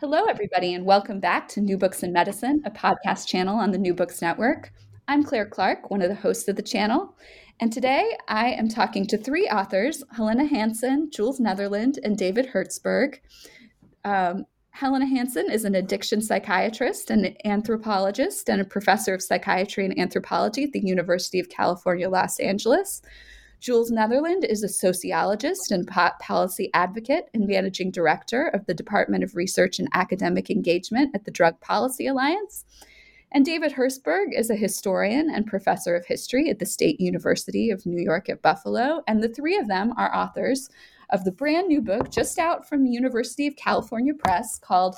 Hello, everybody, and welcome back to New Books in Medicine, a podcast channel on the New Books Network. I'm Claire Clark, one of the hosts of the channel, and today I am talking to three authors Helena Hansen, Jules Netherland, and David Herzberg. Um, Helena Hansen is an addiction psychiatrist and anthropologist and a professor of psychiatry and anthropology at the University of California, Los Angeles. Jules Netherland is a sociologist and policy advocate and managing director of the Department of Research and Academic Engagement at the Drug Policy Alliance. And David Herzberg is a historian and professor of history at the State University of New York at Buffalo. And the three of them are authors of the brand new book just out from University of California Press called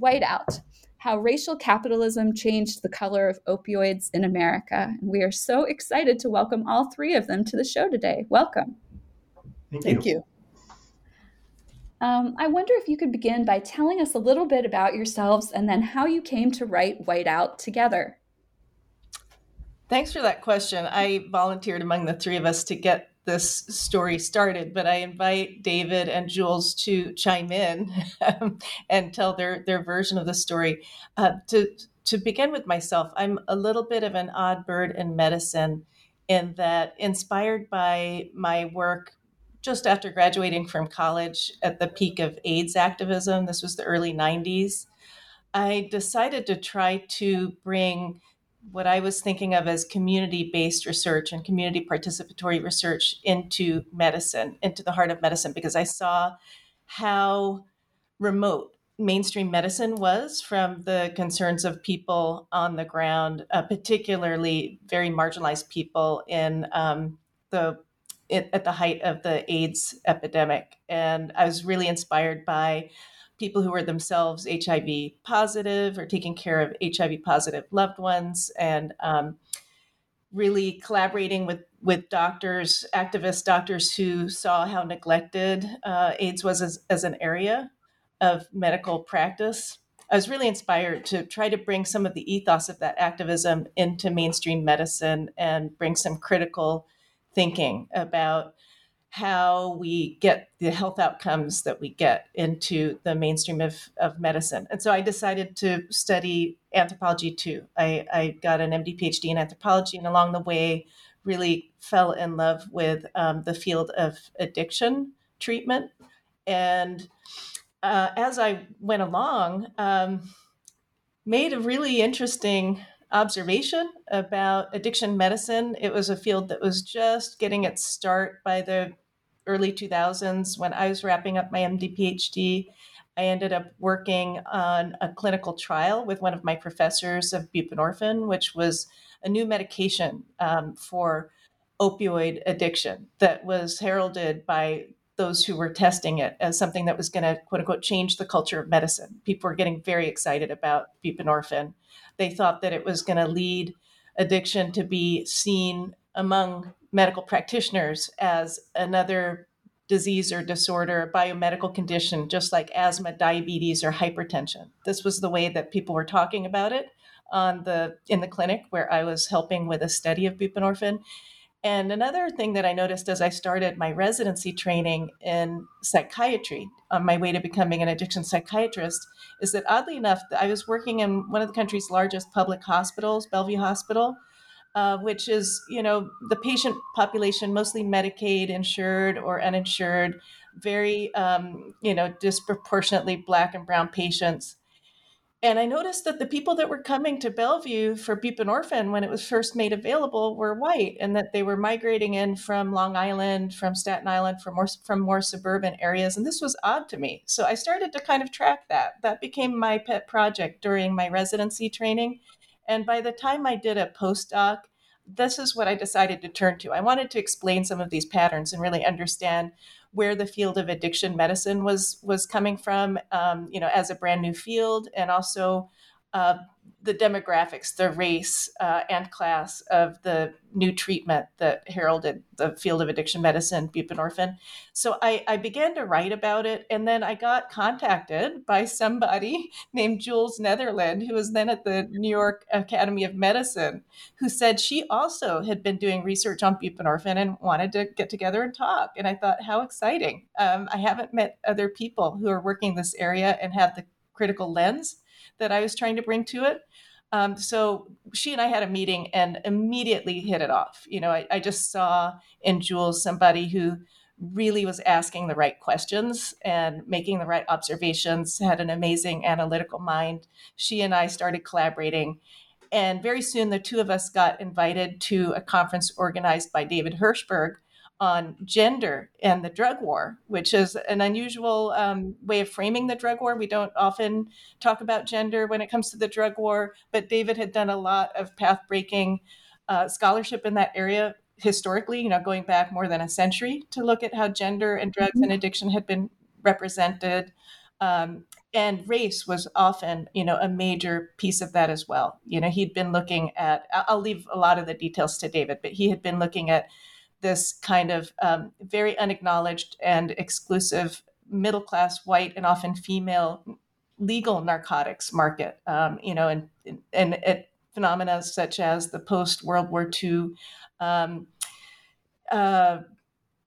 Whiteout how racial capitalism changed the color of opioids in America. And we are so excited to welcome all three of them to the show today. Welcome. Thank you. Thank you. Um, I wonder if you could begin by telling us a little bit about yourselves and then how you came to write Whiteout together. Thanks for that question. I volunteered among the three of us to get this story started, but I invite David and Jules to chime in and tell their their version of the story. Uh, to to begin with myself, I'm a little bit of an odd bird in medicine, in that inspired by my work just after graduating from college at the peak of AIDS activism. This was the early '90s. I decided to try to bring what I was thinking of as community based research and community participatory research into medicine, into the heart of medicine, because I saw how remote mainstream medicine was from the concerns of people on the ground, uh, particularly very marginalized people in um, the at the height of the AIDS epidemic. And I was really inspired by people who were themselves HIV positive or taking care of HIV positive loved ones, and um, really collaborating with with doctors, activist doctors who saw how neglected uh, AIDS was as, as an area of medical practice. I was really inspired to try to bring some of the ethos of that activism into mainstream medicine and bring some critical thinking about how we get the health outcomes that we get into the mainstream of, of medicine. And so I decided to study anthropology too. I, I got an MD PhD in anthropology, and along the way, really fell in love with um, the field of addiction treatment. And uh, as I went along, um, made a really interesting observation about addiction medicine. It was a field that was just getting its start by the early 2000s when I was wrapping up my MD PhD. I ended up working on a clinical trial with one of my professors of buprenorphine, which was a new medication um, for opioid addiction that was heralded by those who were testing it as something that was going to quote unquote change the culture of medicine. People were getting very excited about buprenorphine. They thought that it was going to lead addiction to be seen among medical practitioners as another disease or disorder, biomedical condition, just like asthma, diabetes, or hypertension. This was the way that people were talking about it on the in the clinic where I was helping with a study of buprenorphine. And another thing that I noticed as I started my residency training in psychiatry on my way to becoming an addiction psychiatrist is that oddly enough, I was working in one of the country's largest public hospitals, Bellevue Hospital, uh, which is, you know, the patient population mostly Medicaid insured or uninsured, very, um, you know, disproportionately Black and Brown patients. And I noticed that the people that were coming to Bellevue for buprenorphine when it was first made available were white, and that they were migrating in from Long Island, from Staten Island, from more from more suburban areas. And this was odd to me. So I started to kind of track that. That became my pet project during my residency training and by the time I did a postdoc, this is what I decided to turn to. I wanted to explain some of these patterns and really understand where the field of addiction medicine was was coming from, um, you know, as a brand new field, and also uh, the demographics, the race uh, and class of the new treatment that heralded the field of addiction medicine, buprenorphine. So I, I, began to write about it, and then I got contacted by somebody named Jules Netherland, who was then at the New York Academy of Medicine, who said she also had been doing research on buprenorphine and wanted to get together and talk. And I thought, how exciting! Um, I haven't met other people who are working this area and have the critical lens that I was trying to bring to it. Um, so she and I had a meeting and immediately hit it off. You know, I, I just saw in Jules somebody who really was asking the right questions and making the right observations, had an amazing analytical mind. She and I started collaborating. And very soon, the two of us got invited to a conference organized by David Herzberg on gender and the drug war, which is an unusual um, way of framing the drug war. We don't often talk about gender when it comes to the drug war, but David had done a lot of path breaking uh, scholarship in that area historically, you know, going back more than a century to look at how gender and drugs mm-hmm. and addiction had been represented. Um, and race was often, you know, a major piece of that as well. You know, he'd been looking at, I'll leave a lot of the details to David, but he had been looking at this kind of um, very unacknowledged and exclusive middle class white and often female legal narcotics market. Um, you know and and it, phenomena such as the post world war ii um, uh,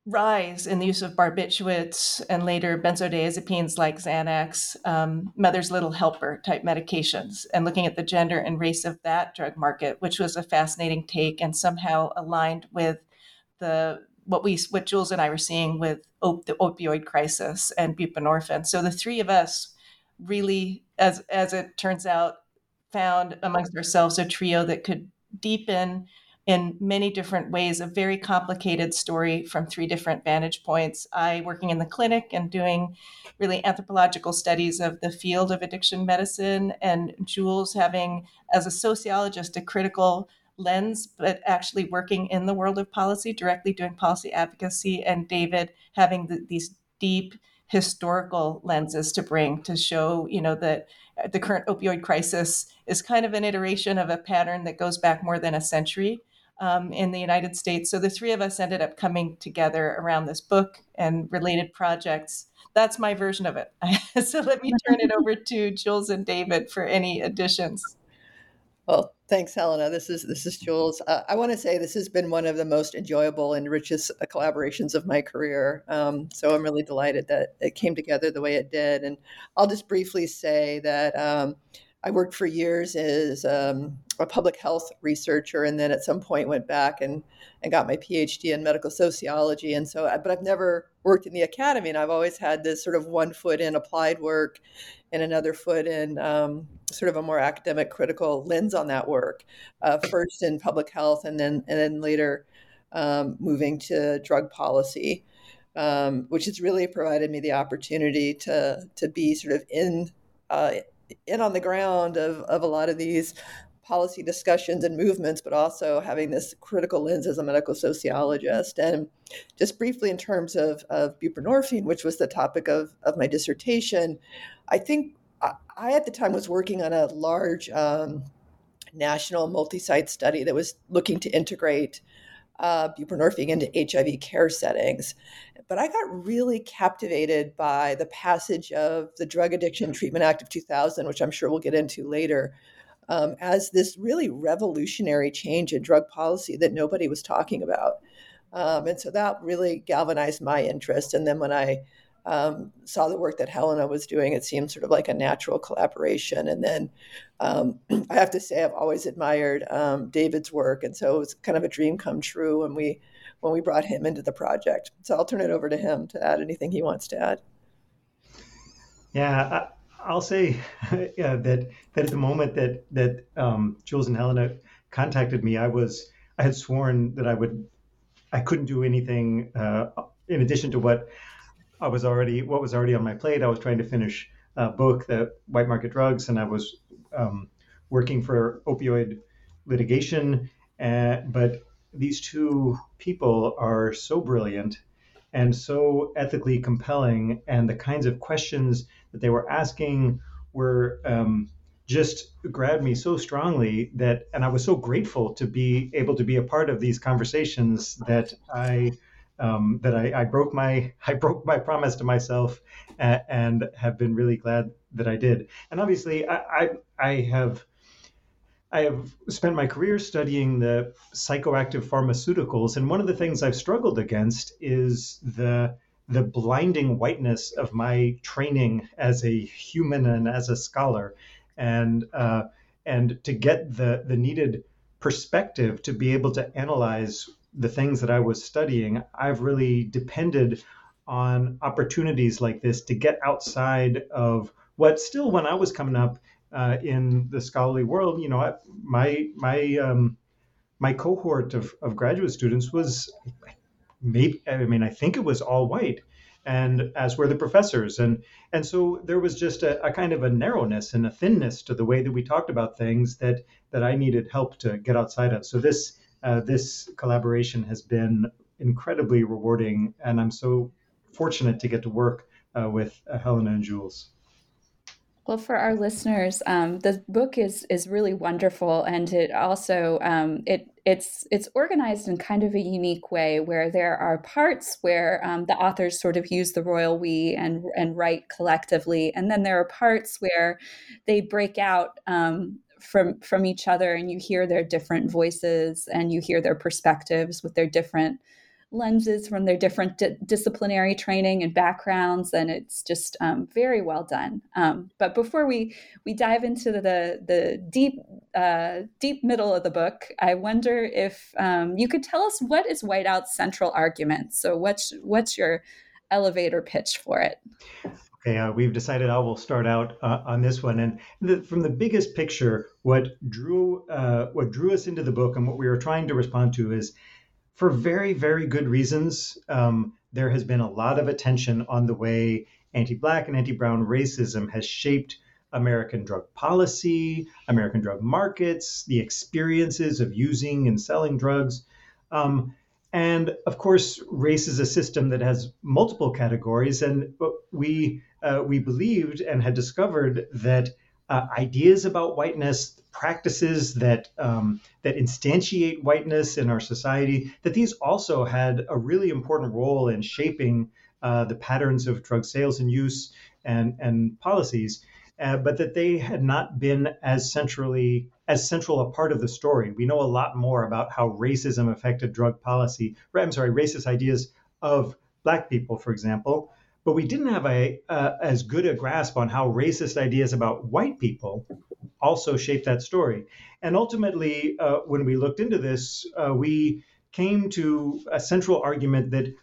rise in the use of barbiturates and later benzodiazepines like Xanax, um, mother's little helper type medications, and looking at the gender and race of that drug market, which was a fascinating take and somehow aligned with the what we what Jules and I were seeing with op- the opioid crisis and buprenorphine. So the three of us really, as as it turns out, found amongst ourselves a trio that could deepen in many different ways a very complicated story from three different vantage points. I working in the clinic and doing really anthropological studies of the field of addiction medicine, and Jules having as a sociologist a critical lens, but actually working in the world of policy, directly doing policy advocacy, and David having the, these deep historical lenses to bring to show, you know, that the current opioid crisis is kind of an iteration of a pattern that goes back more than a century. Um, in the United States. So the three of us ended up coming together around this book and related projects. That's my version of it. so let me turn it over to Jules and David for any additions. Well, thanks, Helena. This is this is Jules. Uh, I want to say this has been one of the most enjoyable and richest uh, collaborations of my career. Um, so I'm really delighted that it came together the way it did. And I'll just briefly say that um, I worked for years as um, a public health researcher, and then at some point went back and and got my PhD in medical sociology. And so, but I've never worked in the academy, and I've always had this sort of one foot in applied work and another foot in um, sort of a more academic critical lens on that work. Uh, first in public health, and then and then later um, moving to drug policy, um, which has really provided me the opportunity to to be sort of in. Uh, in on the ground of, of a lot of these policy discussions and movements, but also having this critical lens as a medical sociologist. And just briefly, in terms of, of buprenorphine, which was the topic of, of my dissertation, I think I, at the time was working on a large um, national multi site study that was looking to integrate uh, buprenorphine into HIV care settings. But I got really captivated by the passage of the Drug Addiction Treatment Act of 2000, which I'm sure we'll get into later, um, as this really revolutionary change in drug policy that nobody was talking about. Um, and so that really galvanized my interest. And then when I um, saw the work that Helena was doing, it seemed sort of like a natural collaboration. And then um, I have to say, I've always admired um, David's work, and so it was kind of a dream come true when we when we brought him into the project. So I'll turn it over to him to add anything he wants to add. Yeah, I'll say yeah, that that at the moment that that um, Jules and Helena contacted me, I was I had sworn that I would I couldn't do anything uh, in addition to what I was already what was already on my plate. I was trying to finish a book, the White Market Drugs, and I was um, working for opioid litigation Uh, but these two people are so brilliant and so ethically compelling, and the kinds of questions that they were asking were um, just grabbed me so strongly that, and I was so grateful to be able to be a part of these conversations that I. Um, that I, I, broke my I broke my promise to myself, and, and have been really glad that I did. And obviously, I, I, I have I have spent my career studying the psychoactive pharmaceuticals, and one of the things I've struggled against is the the blinding whiteness of my training as a human and as a scholar, and uh, and to get the the needed perspective to be able to analyze the things that I was studying, I've really depended on opportunities like this to get outside of what still when I was coming up uh, in the scholarly world, you know, my my um, my cohort of, of graduate students was maybe I mean I think it was all white, and as were the professors, and and so there was just a, a kind of a narrowness and a thinness to the way that we talked about things that that I needed help to get outside of. So this uh, this collaboration has been incredibly rewarding, and I'm so fortunate to get to work uh, with uh, Helena and Jules. Well, for our listeners, um, the book is is really wonderful, and it also um, it it's it's organized in kind of a unique way where there are parts where um, the authors sort of use the royal we and and write collectively, and then there are parts where they break out um, from from each other, and you hear their different voices and you hear their perspectives with their different lenses from their different di- disciplinary training and backgrounds, and it's just um, very well done. Um, but before we we dive into the the deep uh, deep middle of the book, I wonder if um, you could tell us what is Whiteout's central argument. So what's what's your elevator pitch for it? Okay, uh, we've decided I will start out uh, on this one, and the, from the biggest picture, what drew uh, what drew us into the book and what we were trying to respond to is for very, very good reasons, um, there has been a lot of attention on the way anti black and anti brown racism has shaped American drug policy, American drug markets, the experiences of using and selling drugs. Um, and of course, race is a system that has multiple categories. And we, uh, we believed and had discovered that uh, ideas about whiteness, practices that um, that instantiate whiteness in our society, that these also had a really important role in shaping uh, the patterns of drug sales and use and and policies, uh, but that they had not been as centrally as central a part of the story. We know a lot more about how racism affected drug policy. I'm sorry, racist ideas of black people, for example, but we didn't have a uh, as good a grasp on how racist ideas about white people also shaped that story. And ultimately, uh, when we looked into this, uh, we came to a central argument that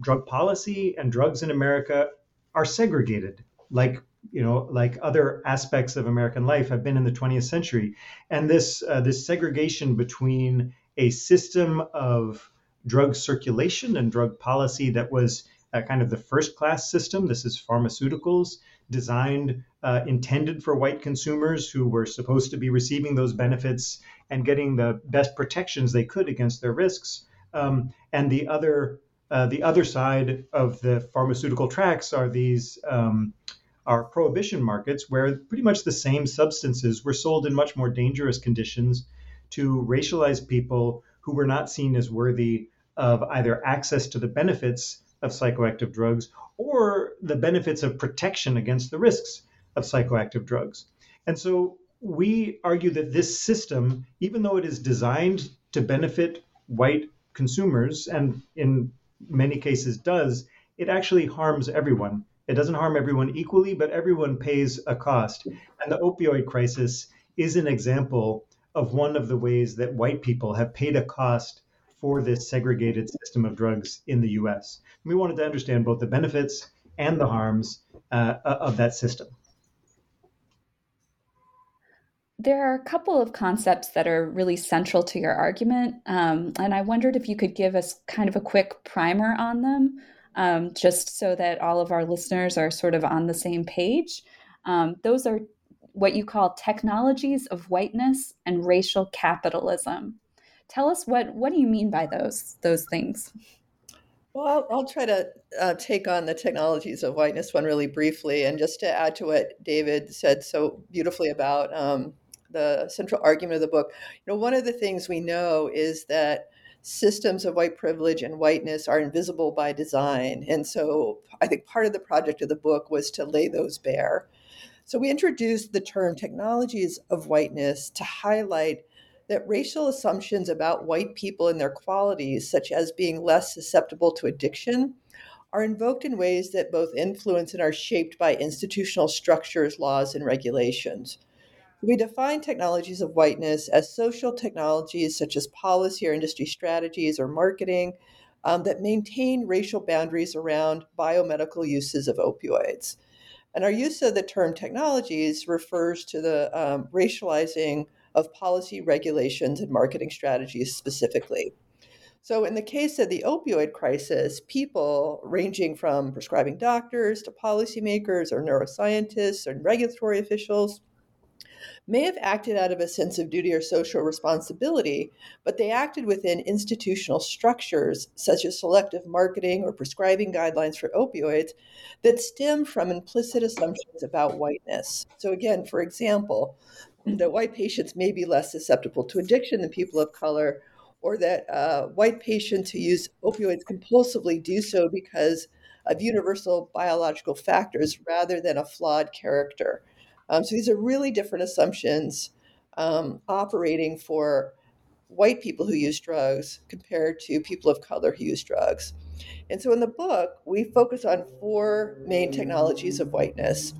drug policy and drugs in America are segregated, like you know, like other aspects of American life have been in the 20th century. And this uh, this segregation between a system of drug circulation and drug policy that was uh, kind of the first class system. This is pharmaceuticals designed, uh, intended for white consumers who were supposed to be receiving those benefits and getting the best protections they could against their risks. Um, and the other, uh, the other side of the pharmaceutical tracks are these. Um, are prohibition markets where pretty much the same substances were sold in much more dangerous conditions to racialized people who were not seen as worthy of either access to the benefits of psychoactive drugs or the benefits of protection against the risks of psychoactive drugs. And so we argue that this system, even though it is designed to benefit white consumers, and in many cases does, it actually harms everyone. It doesn't harm everyone equally, but everyone pays a cost. And the opioid crisis is an example of one of the ways that white people have paid a cost for this segregated system of drugs in the US. We wanted to understand both the benefits and the harms uh, of that system. There are a couple of concepts that are really central to your argument, um, and I wondered if you could give us kind of a quick primer on them, um, just so that all of our listeners are sort of on the same page. Um, those are what you call technologies of whiteness and racial capitalism. Tell us what what do you mean by those those things? Well, I'll, I'll try to uh, take on the technologies of whiteness one really briefly, and just to add to what David said so beautifully about um, the central argument of the book. You know, one of the things we know is that systems of white privilege and whiteness are invisible by design, and so I think part of the project of the book was to lay those bare. So we introduced the term technologies of whiteness to highlight that racial assumptions about white people and their qualities, such as being less susceptible to addiction, are invoked in ways that both influence and are shaped by institutional structures, laws, and regulations. We define technologies of whiteness as social technologies such as policy or industry strategies or marketing um, that maintain racial boundaries around biomedical uses of opioids. And our use of the term technologies refers to the um, racializing of policy regulations and marketing strategies specifically. So, in the case of the opioid crisis, people ranging from prescribing doctors to policymakers or neuroscientists and regulatory officials may have acted out of a sense of duty or social responsibility, but they acted within institutional structures such as selective marketing or prescribing guidelines for opioids that stem from implicit assumptions about whiteness. So, again, for example, that white patients may be less susceptible to addiction than people of color, or that uh, white patients who use opioids compulsively do so because of universal biological factors rather than a flawed character. Um, so these are really different assumptions um, operating for white people who use drugs compared to people of color who use drugs. And so in the book, we focus on four main technologies of whiteness.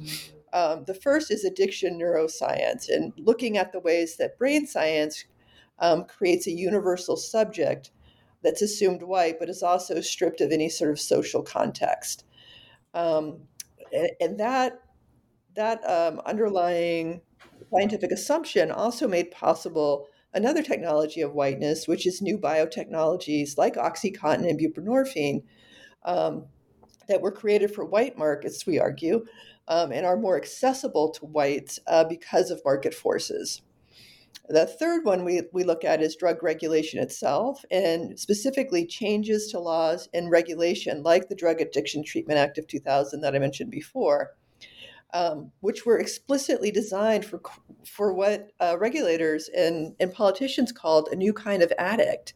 Um, the first is addiction neuroscience and looking at the ways that brain science um, creates a universal subject that's assumed white, but is also stripped of any sort of social context. Um, and, and, that that um, underlying scientific assumption also made possible another technology of whiteness, which is new biotechnologies like OxyContin and buprenorphine um, that were created for white markets, we argue, um, and are more accessible to whites uh, because of market forces. The third one we, we look at is drug regulation itself, and specifically changes to laws and regulation like the Drug Addiction Treatment Act of 2000 that I mentioned before, um, which were explicitly designed for, for what uh, regulators and, and politicians called a new kind of addict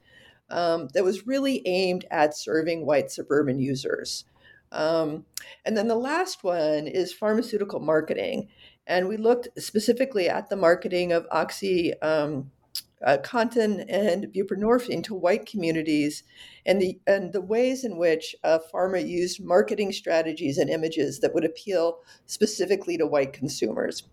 um, that was really aimed at serving white suburban users. Um, and then the last one is pharmaceutical marketing. And we looked specifically at the marketing of Oxy. Um, uh, and buprenorphine to white communities and the and the ways in which uh, pharma used marketing strategies and images that would appeal specifically to white consumers.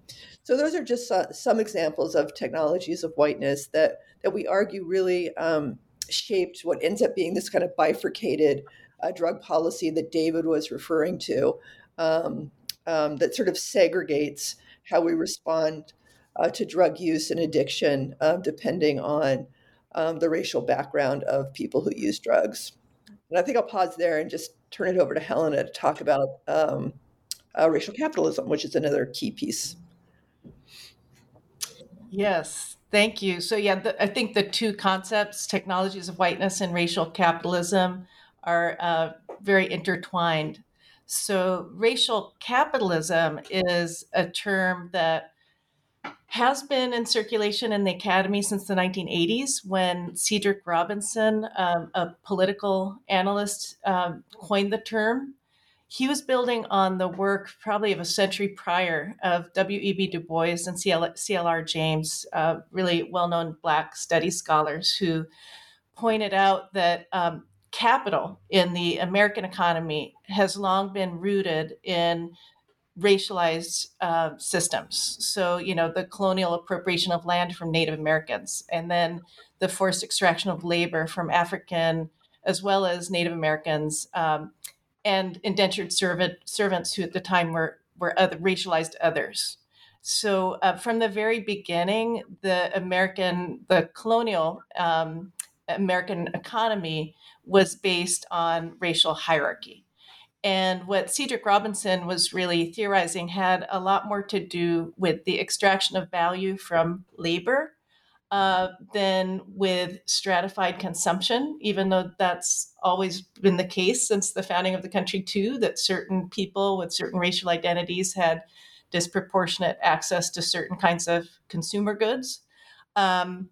So those are just uh, some examples of technologies of whiteness that that we argue really um, shaped what ends up being this kind of bifurcated uh, drug policy that David was referring to, um, um, that sort of segregates how we respond uh, to drug use and addiction, um, depending on um, the racial background of people who use drugs. And I think I'll pause there and just turn it over to Helena to talk about um, uh, racial capitalism, which is another key piece. Yes, thank you. So, yeah, the, I think the two concepts, technologies of whiteness and racial capitalism, are uh, very intertwined. So, racial capitalism is a term that has been in circulation in the academy since the 1980s when Cedric Robinson, um, a political analyst, um, coined the term. He was building on the work, probably of a century prior, of W.E.B. Du Bois and C.L.R. James, uh, really well known Black studies scholars, who pointed out that um, capital in the American economy has long been rooted in racialized uh, systems. So, you know, the colonial appropriation of land from Native Americans, and then the forced extraction of labor from African as well as Native Americans, um, and indentured servant servants who at the time were were other, racialized others. So, uh, from the very beginning, the American, the colonial um, American economy was based on racial hierarchy. And what Cedric Robinson was really theorizing had a lot more to do with the extraction of value from labor uh, than with stratified consumption, even though that's always been the case since the founding of the country, too, that certain people with certain racial identities had disproportionate access to certain kinds of consumer goods. Um,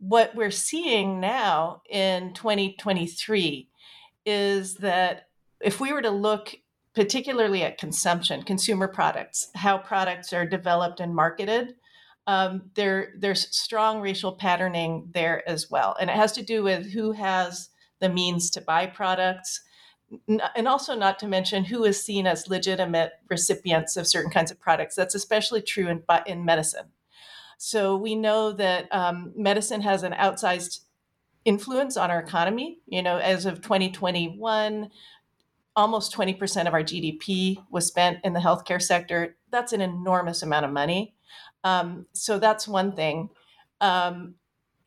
what we're seeing now in 2023 is that if we were to look particularly at consumption, consumer products, how products are developed and marketed, um, there there's strong racial patterning there as well, and it has to do with who has the means to buy products, and also not to mention who is seen as legitimate recipients of certain kinds of products. That's especially true in in medicine. So we know that um, medicine has an outsized influence on our economy. You know, as of 2021, almost 20% of our GDP was spent in the healthcare sector. That's an enormous amount of money. Um, so that's one thing. Um,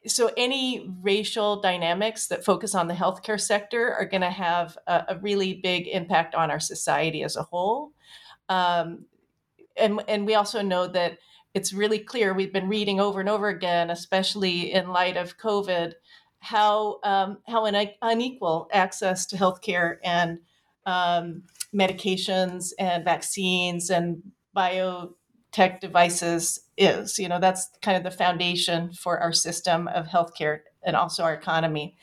so any racial dynamics that focus on the healthcare sector are going to have a, a, really big impact on our society as a whole. Um, and, and we also know that it's really clear we've been reading over and over again, especially in light of COVID, how um, how an unequal access to healthcare and um, medications and vaccines and biotech devices is. You know, that's kind of the foundation for our system of healthcare and also our economy.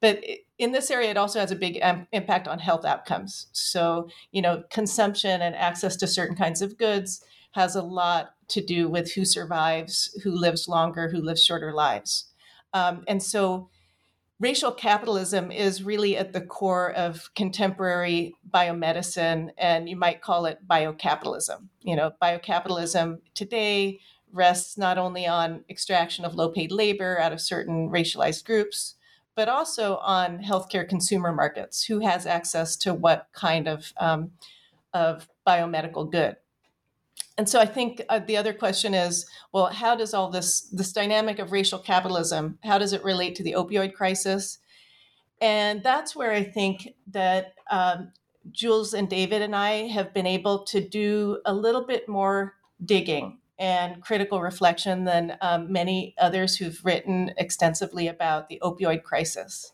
But in this area, it also has a big impact on health outcomes. So, you know, consumption and access to certain kinds of goods has a lot to do with who survives, who lives longer, who lives shorter lives. Um, and so, racial capitalism is really at the core of contemporary biomedicine and you might call it biocapitalism you know biocapitalism today rests not only on extraction of low paid labor out of certain racialized groups but also on healthcare consumer markets who has access to what kind of um, of biomedical good and so I think uh, the other question is, well, how does all this this dynamic of racial capitalism how does it relate to the opioid crisis? And that's where I think that um, Jules and David and I have been able to do a little bit more digging and critical reflection than um, many others who've written extensively about the opioid crisis,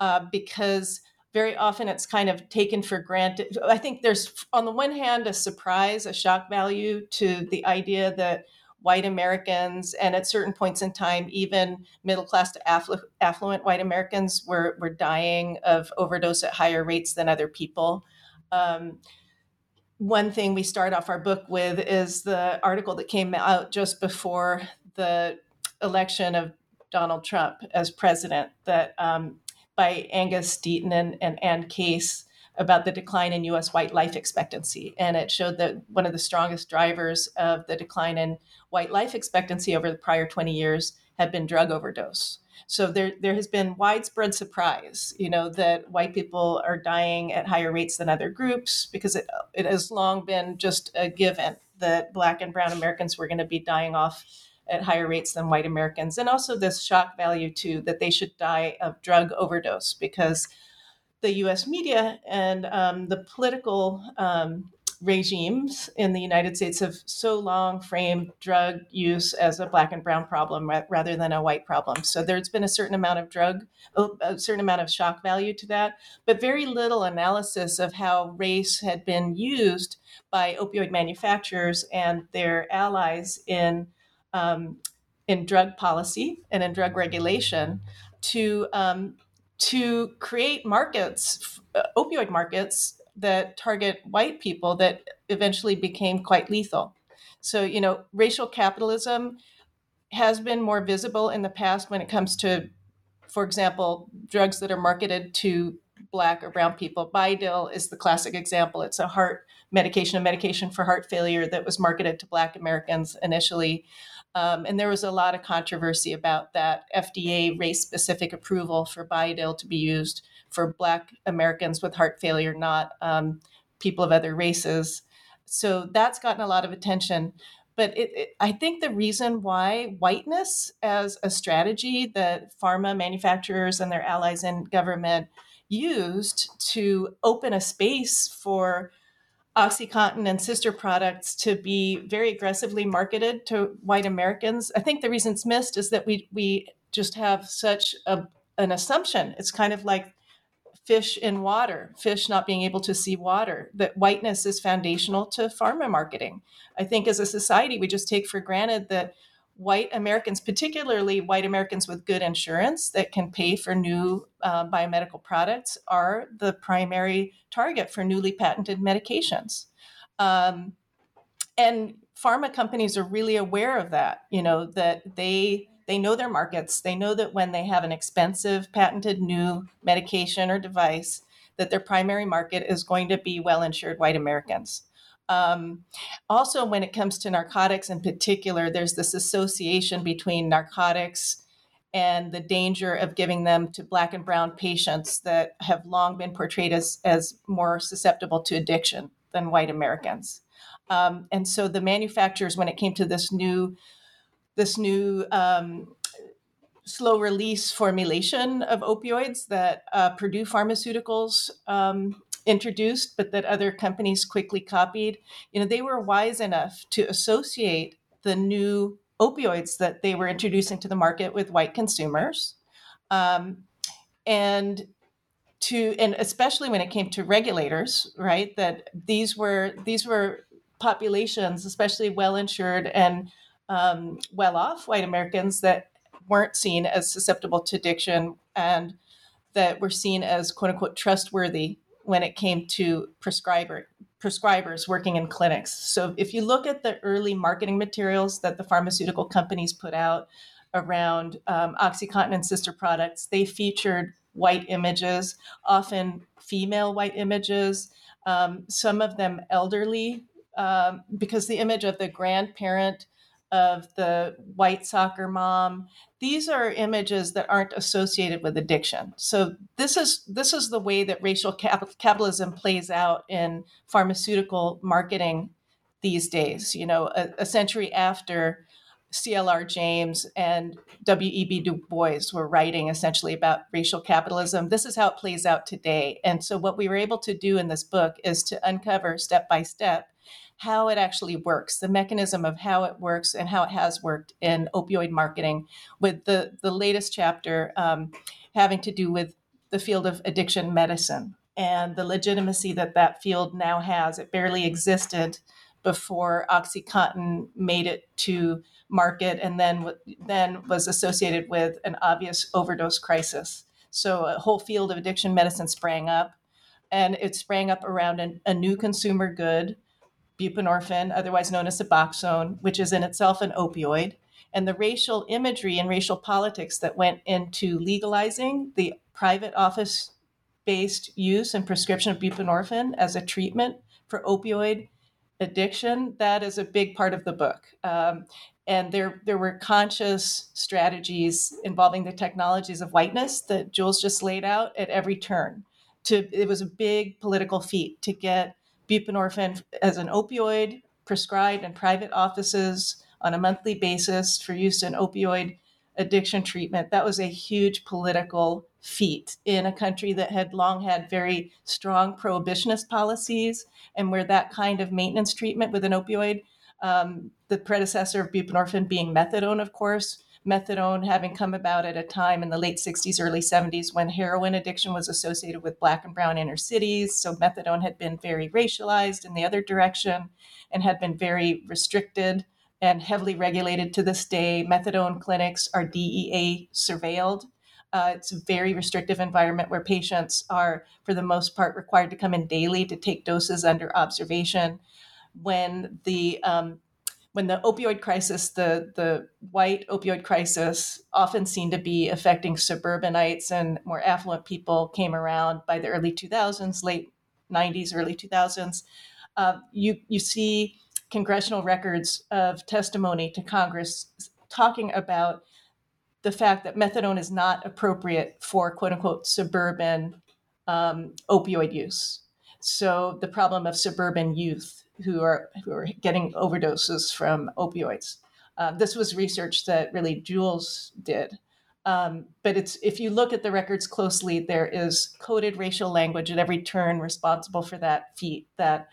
uh, because very often it's kind of taken for granted. I think there's, on the one hand, a surprise, a shock value to the idea that white Americans, and at certain points in time, even middle class to afflu- affluent white Americans were, were dying of overdose at higher rates than other people. Um, one thing we start off our book with is the article that came out just before the election of Donald Trump as president that um, by Angus Deaton and, and Case about the decline in US white life expectancy. And it showed that one of the strongest drivers of the decline in white life expectancy over the prior 20 years had been drug overdose. So there, there has been widespread surprise, you know, that white people are dying at higher rates than other groups because it, it has long been just a given that Black and Brown Americans were going to be dying off at higher rates than white Americans. And also this shock value, too, that they should die of drug overdose because the US media and um, the political um, regimes in the United States have so long framed drug use as a black and brown problem rather than a white problem. So there's been a certain amount of drug, a certain amount of shock value to that, but very little analysis of how race had been used by opioid manufacturers and their allies in um, in drug policy and in drug regulation to um, to create markets, uh, opioid markets that target white people that eventually became quite lethal. So you know, racial capitalism has been more visible in the past when it comes to, for example, drugs that are marketed to black or brown people. Bidil is the classic example. It's a heart medication, a medication for heart failure that was marketed to black Americans initially. Um, and there was a lot of controversy about that FDA race specific approval for Bidil to be used for Black Americans with heart failure, not um, people of other races. So that's gotten a lot of attention. But it, it, I think the reason why whiteness as a strategy that pharma manufacturers and their allies in government used to open a space for OxyContin and sister products to be very aggressively marketed to white Americans. I think the reason it's missed is that we we just have such a, an assumption. It's kind of like fish in water, fish not being able to see water, that whiteness is foundational to pharma marketing. I think as a society, we just take for granted that white Americans, particularly white Americans with good insurance that can pay for new uh, biomedical products, are the primary target for newly patented medications. Um, and pharma companies are really aware of that, you know, that they they know their markets. They know that when they have an expensive patented new medication or device, that their primary market is going to be well insured white Americans. Um, also, when it comes to narcotics in particular, there's this association between narcotics and the danger of giving them to black and brown patients that have long been portrayed as, as more susceptible to addiction than white Americans. Um, and so the manufacturers, when it came to this new, this new um, slow release formulation of opioids that uh, Purdue Pharmaceuticals um, introduced, but that other companies quickly copied, you know, they were wise enough to associate the new opioids that they were introducing to the market with white consumers. Um, and to and especially when it came to regulators, right? That these were these were populations, especially well insured and um, well off white Americans that weren't seen as susceptible to addiction and that were seen as quote unquote trustworthy when it came to prescriber prescribers working in clinics. So if you look at the early marketing materials that the pharmaceutical companies put out around um, OxyContin and sister products, they featured white images, often female white images, um, some of them elderly, um, because the image of the grandparent of the white soccer mom these are images that aren't associated with addiction so this is this is the way that racial cap- capitalism plays out in pharmaceutical marketing these days you know a, a century after CLR James and W.E.B. Du Bois were writing essentially about racial capitalism. This is how it plays out today. And so, what we were able to do in this book is to uncover step by step how it actually works, the mechanism of how it works and how it has worked in opioid marketing, with the, the latest chapter um, having to do with the field of addiction medicine and the legitimacy that that field now has. It barely existed before OxyContin made it to market and then, then was associated with an obvious overdose crisis. So a whole field of addiction medicine sprang up and it sprang up around an, a new consumer good buprenorphine, otherwise known as Suboxone, which is in itself an opioid, and the racial imagery and racial politics that went into legalizing the private office based use and prescription of buprenorphine as a treatment for opioid addiction, that is a big part of the book. Um, and there, there were conscious strategies involving the technologies of whiteness that Jules just laid out at every turn. To, it was a big political feat to get buprenorphine as an opioid prescribed in private offices on a monthly basis for use in opioid addiction treatment. That was a huge political feat in a country that had long had very strong prohibitionist policies and where that kind of maintenance treatment with an opioid, um, the predecessor of buprenorphine being methadone, of course, methadone having come about at a time in the late 60s, early 70s when heroin addiction was associated with black and brown inner cities. So methadone had been very racialized in the other direction and had been very restricted and heavily regulated to this day. Methadone clinics are DEA surveilled. Uh, it's a very restrictive environment where patients are, for the most part, required to come in daily to take doses under observation. When the um, when the opioid crisis, the, the white opioid crisis, often seen to be affecting suburbanites and more affluent people, came around by the early 2000s, late 90s, early 2000s. Uh, you, you see congressional records of testimony to Congress talking about the fact that methadone is not appropriate for quote unquote suburban um, opioid use. So the problem of suburban youth who are who are getting overdoses from opioids. Uh, this was research that really Jules did. Um, but it's if you look at the records closely, there is coded racial language at every turn responsible for that feat. That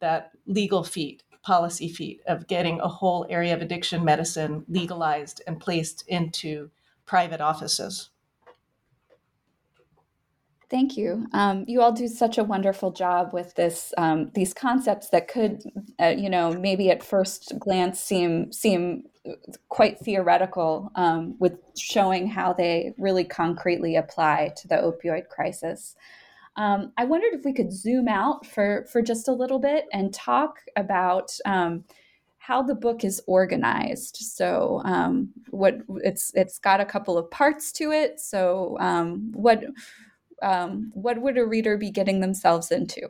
that legal feat, policy feat of getting a whole area of addiction medicine legalized and placed into private offices. Thank you. Um, you all do such a wonderful job with this. Um, these concepts that could, uh, you know, maybe at first glance seem seem quite theoretical, um, with showing how they really concretely apply to the opioid crisis. Um, I wondered if we could zoom out for for just a little bit and talk about um, how the book is organized. So, um, what it's it's got a couple of parts to it. So, um, what um, what would a reader be getting themselves into?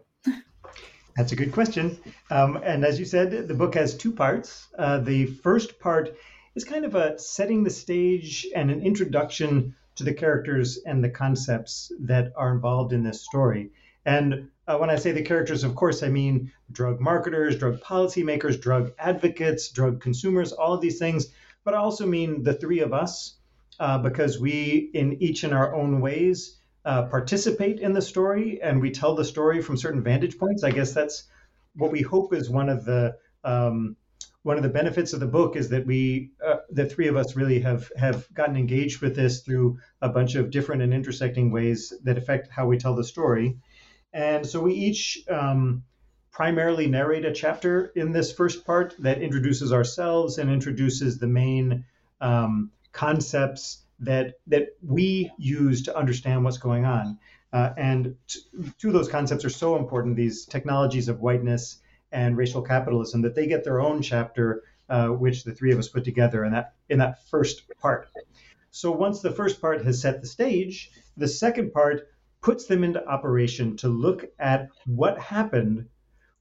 That's a good question. Um, and as you said, the book has two parts. Uh, the first part is kind of a setting the stage and an introduction to the characters and the concepts that are involved in this story. And uh, when I say the characters, of course, I mean drug marketers, drug policymakers, drug advocates, drug consumers, all of these things. But I also mean the three of us, uh, because we, in each in our own ways, uh, participate in the story and we tell the story from certain vantage points. I guess that's what we hope is one of the um, one of the benefits of the book is that we uh, the three of us really have have gotten engaged with this through a bunch of different and intersecting ways that affect how we tell the story. And so we each um, primarily narrate a chapter in this first part that introduces ourselves and introduces the main um, concepts that that we use to understand what's going on. Uh, and t- two of those concepts are so important: these technologies of whiteness and racial capitalism, that they get their own chapter, uh, which the three of us put together in that in that first part. So once the first part has set the stage, the second part puts them into operation to look at what happened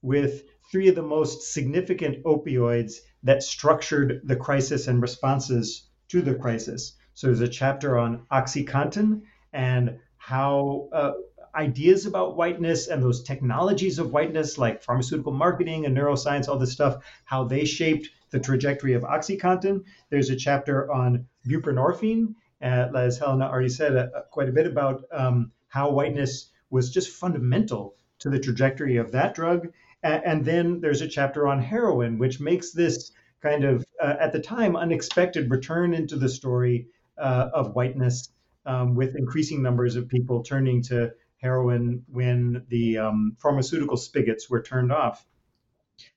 with three of the most significant opioids that structured the crisis and responses to the crisis. So there's a chapter on OxyContin and how uh, ideas about whiteness and those technologies of whiteness, like pharmaceutical marketing and neuroscience, all this stuff, how they shaped the trajectory of OxyContin. There's a chapter on buprenorphine, uh, as Helena already said uh, quite a bit about um, how whiteness was just fundamental to the trajectory of that drug. And, and then there's a chapter on heroin, which makes this kind of, uh, at the time, unexpected return into the story uh, of whiteness, um, with increasing numbers of people turning to heroin when the um, pharmaceutical spigots were turned off.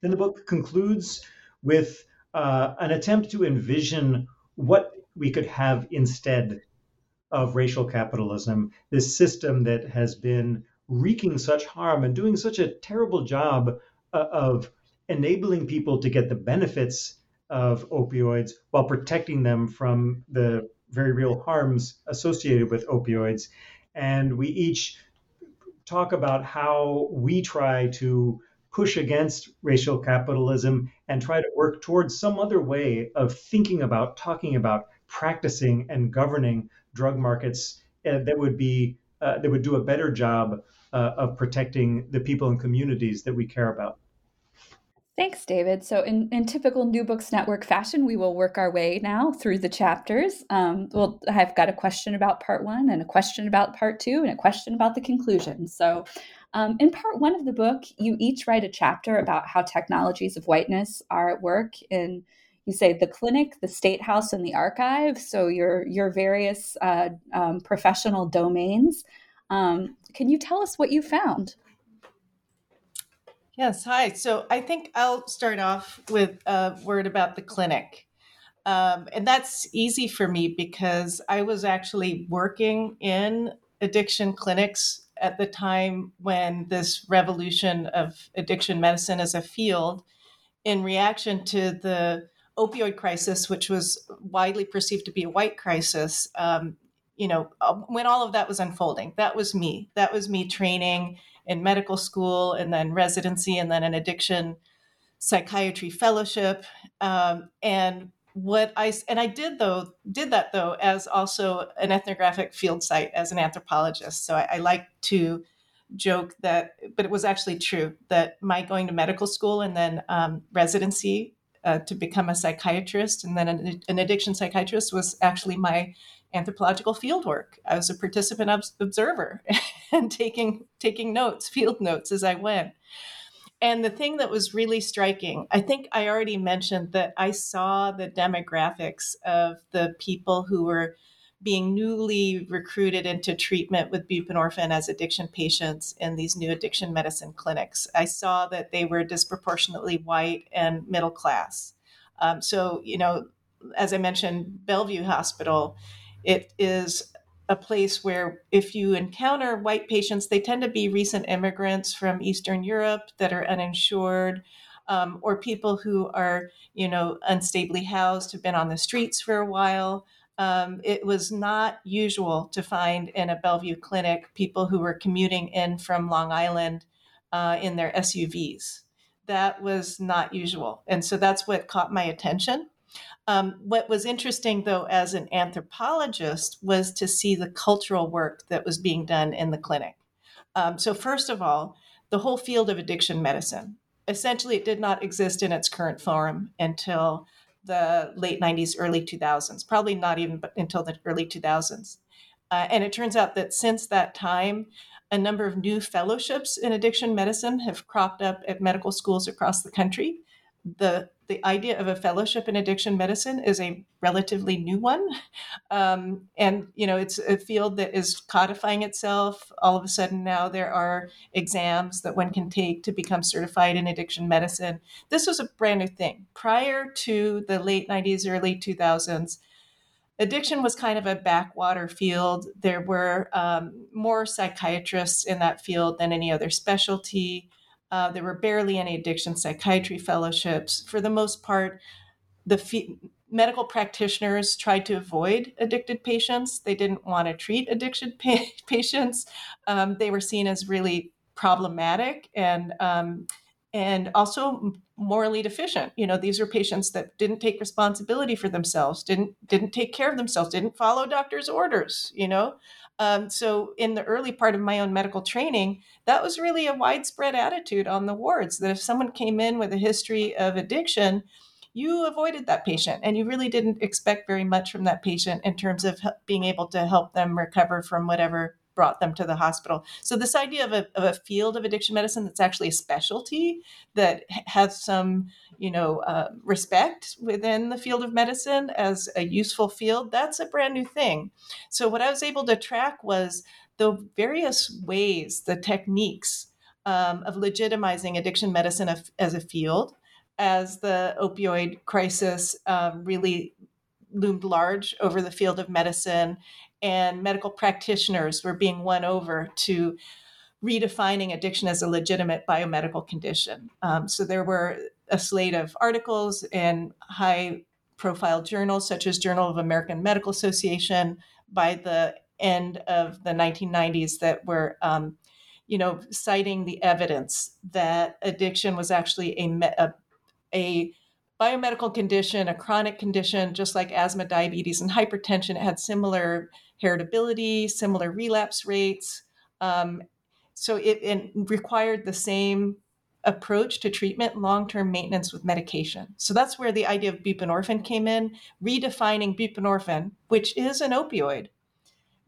Then the book concludes with uh, an attempt to envision what we could have instead of racial capitalism, this system that has been wreaking such harm and doing such a terrible job uh, of enabling people to get the benefits of opioids while protecting them from the very real harms associated with opioids. And we each talk about how we try to push against racial capitalism and try to work towards some other way of thinking about, talking about, practicing, and governing drug markets uh, that would be uh, that would do a better job uh, of protecting the people and communities that we care about. Thanks, David. So, in, in typical New Books Network fashion, we will work our way now through the chapters. Um, well, I've got a question about part one, and a question about part two, and a question about the conclusion. So, um, in part one of the book, you each write a chapter about how technologies of whiteness are at work in, you say, the clinic, the state house, and the archive. So, your your various uh, um, professional domains. Um, can you tell us what you found? Yes, hi. So I think I'll start off with a word about the clinic. Um, and that's easy for me because I was actually working in addiction clinics at the time when this revolution of addiction medicine as a field, in reaction to the opioid crisis, which was widely perceived to be a white crisis, um, you know, uh, when all of that was unfolding, that was me. That was me training in medical school and then residency and then an addiction psychiatry fellowship. Um, and what I and I did though did that though as also an ethnographic field site as an anthropologist. So I, I like to joke that, but it was actually true that my going to medical school and then um, residency uh, to become a psychiatrist and then an, an, addiction psychiatrist was actually my anthropological field work. I was a participant observer and taking taking notes, field notes as I went. And the thing that was really striking, I think I already mentioned that I saw the demographics of the people who were being newly recruited into treatment with buprenorphine as addiction patients in these new addiction medicine clinics. I saw that they were disproportionately white and middle class. Um, so, you know, as I mentioned, Bellevue Hospital, it is a place where if you encounter white patients, they tend to be recent immigrants from Eastern Europe that are uninsured. Um, or people who are, you know, unstably housed, have been on the streets for a while um, it was not usual to find in a Bellevue clinic people who were commuting in from Long Island uh, in their SUVs. That was not usual. And so that's what caught my attention. Um, what was interesting, though, as an anthropologist, was to see the cultural work that was being done in the clinic. Um, so, first of all, the whole field of addiction medicine essentially it did not exist in its current form until the late 90s, early 2000s, probably not even until the early 2000s. Uh, and it turns out that since that time, a number of new fellowships in addiction medicine have cropped up at medical schools across the country. The the idea of a fellowship in addiction medicine is a relatively new one. Um, and, you know, it's a field that is codifying itself. All of a sudden now there are exams that one can take to become certified in addiction medicine. This was a brand new thing. Prior to the late 90s, early 2000s, addiction was kind of a backwater field. There were um, more psychiatrists in that field than any other specialty. Uh, there were barely any addiction psychiatry fellowships. For the most part, the medical practitioners tried to avoid addicted patients. They didn't want to treat addiction pa- patients. Um, they were seen as really problematic and um, and also morally deficient. You know, these are patients that didn't take responsibility for themselves, didn't didn't take care of themselves, didn't follow doctor's orders. You know, um, so, in the early part of my own medical training, that was really a widespread attitude on the wards that if someone came in with a history of addiction, you avoided that patient and you really didn't expect very much from that patient in terms of being able to help them recover from whatever brought them to the hospital. So this idea of a, of a field of addiction medicine that's actually a specialty that has some, you know, uh, respect within the field of medicine as a useful field, that's a brand new thing. So what I was able to track was the various ways, the techniques um, of legitimizing addiction medicine as a field as the opioid crisis um, really loomed large over the field of medicine and medical practitioners were being won over to redefining addiction as a legitimate biomedical condition. Um, so there were a slate of articles in high profile journals such as Journal of American Medical Association by the end of the 1990s that were um, you know citing the evidence that addiction was actually a, a, a biomedical condition, a chronic condition, just like asthma, diabetes, and hypertension. It had similar heritability, similar relapse rates. Um, so it, it, required the same approach to treatment, long term maintenance with medication. So that's where the idea of buprenorphine came in, redefining buprenorphine, which is an opioid,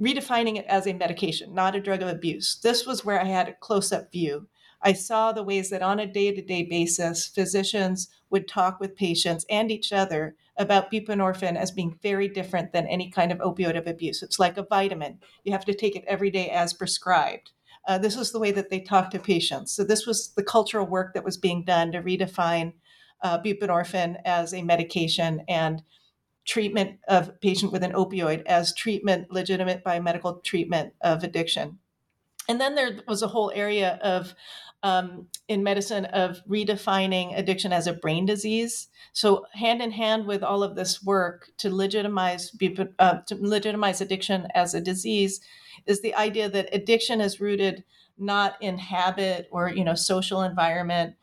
redefining it as a medication, not a drug of abuse. This was where I had a close up view. I saw the ways that on a day to day basis, physicians would talk with patients and each other about buprenorphine as being very different than any kind of opioid of abuse. It's like a vitamin. You have to take it every day as prescribed. Uh, this was the way that they talked to patients. So, this was the cultural work that was being done to redefine uh, buprenorphine as a medication and treatment of patient with an opioid as treatment, legitimate biomedical treatment of addiction. And then there was a whole area of um, in medicine of redefining addiction as a brain disease. So, hand in hand with all of this work to legitimize uh, to legitimize addiction as a disease, is the idea that addiction is rooted not in habit or you know social environment.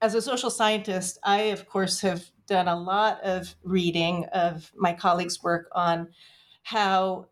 As a social scientist, I of course have done a lot of reading of my colleagues' work on how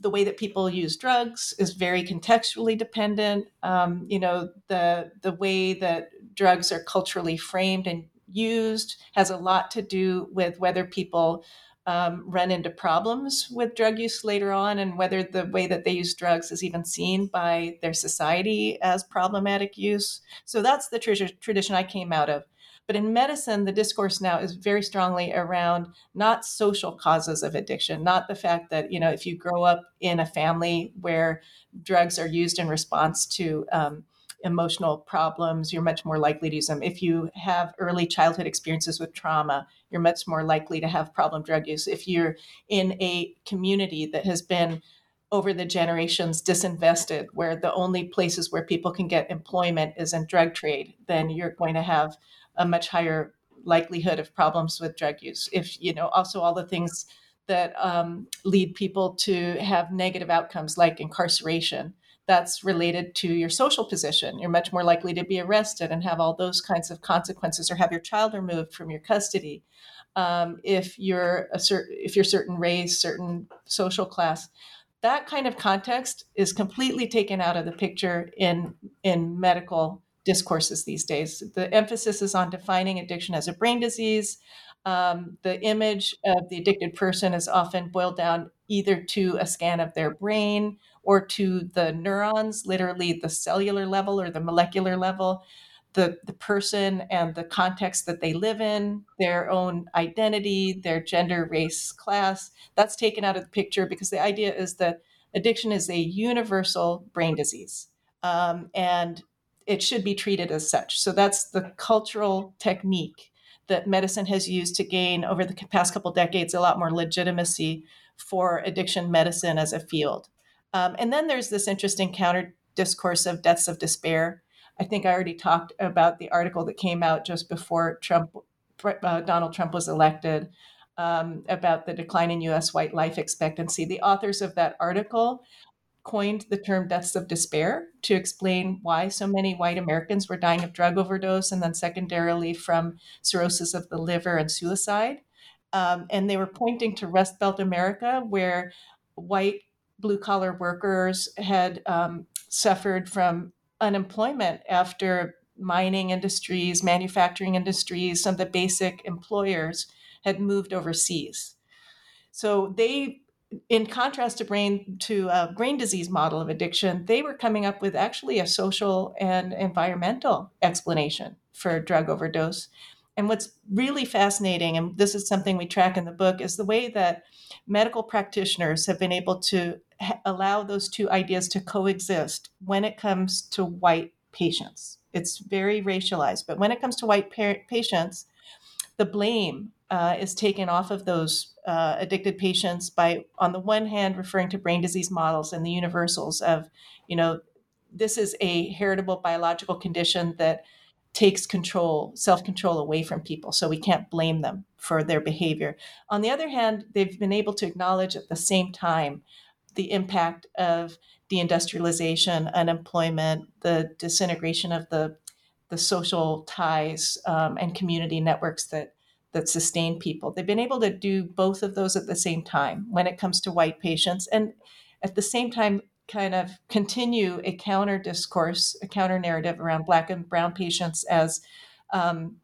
the way that people use drugs is very contextually dependent. Um, you know, the the way that drugs are culturally framed and used has a lot to do with whether people um, run into problems with drug use later on, and whether the way that they use drugs is even seen by their society as problematic use. So that's the tr- tradition I came out of. But in medicine, the discourse now is very strongly around not social causes of addiction, not the fact that, you know, if you grow up in a family where drugs are used in response to um, emotional problems, you're much more likely to use them. If you have early childhood experiences with trauma, you're much more likely to have problem drug use. If you're in a community that has been over the generations disinvested, where the only places where people can get employment is in drug trade, then you're going to have a much higher likelihood of problems with drug use. If, you know, also all the things that um, lead people to have negative outcomes like incarceration that's related to your social position. You're much more likely to be arrested and have all those kinds of consequences, or have your child removed from your custody. Um, if you're a certain, if you're certain race, certain social class, that kind of context is completely taken out of the picture in in medical discourses these days. The emphasis is on defining addiction as a brain disease. Um, the image of the addicted person is often boiled down either to a scan of their brain or to the neurons, literally the cellular level or the molecular level, the, the person and the context that they live in, their own identity, their gender, race, class. That's taken out of the picture because the idea is that addiction is a universal brain disease. Um, and it should be treated as such. So that's the cultural technique that medicine has used to gain over the past couple decades a lot more legitimacy for addiction medicine as a field. Um, and then there's this interesting counter discourse of deaths of despair. I think I already talked about the article that came out just before Trump, uh, Donald Trump was elected um, about the decline in U.S. white life expectancy. The authors of that article coined the term deaths of despair to explain why so many white Americans were dying of drug overdose and then secondarily from cirrhosis of the liver and suicide. Um, and they were pointing to Rust Belt America, where white blue collar workers had um, suffered from unemployment after mining industries, manufacturing industries, some of the basic employers had moved overseas. So they, in contrast to brain to a brain disease model of addiction, they were coming up with actually a social and environmental explanation for drug overdose. And what's really fascinating, and this is something we track in the book, is the way that medical practitioners have been able to allow those two ideas to coexist when it comes to white patients. It's very racialized, but when it comes to white patients, the blame uh, is taken off of those uh, addicted patients by, on the one hand, referring to brain disease models and the universals of, you know, this is a heritable biological condition that takes control, self control away from people. So we can't blame them for their behavior. On the other hand, they've been able to acknowledge at the same time the impact of deindustrialization, unemployment, the disintegration of the the social ties um, and community networks that that sustain people. They've been able to do both of those at the same time when it comes to white patients, and at the same time, kind of continue a counter discourse, a counter narrative around Black and Brown patients as um,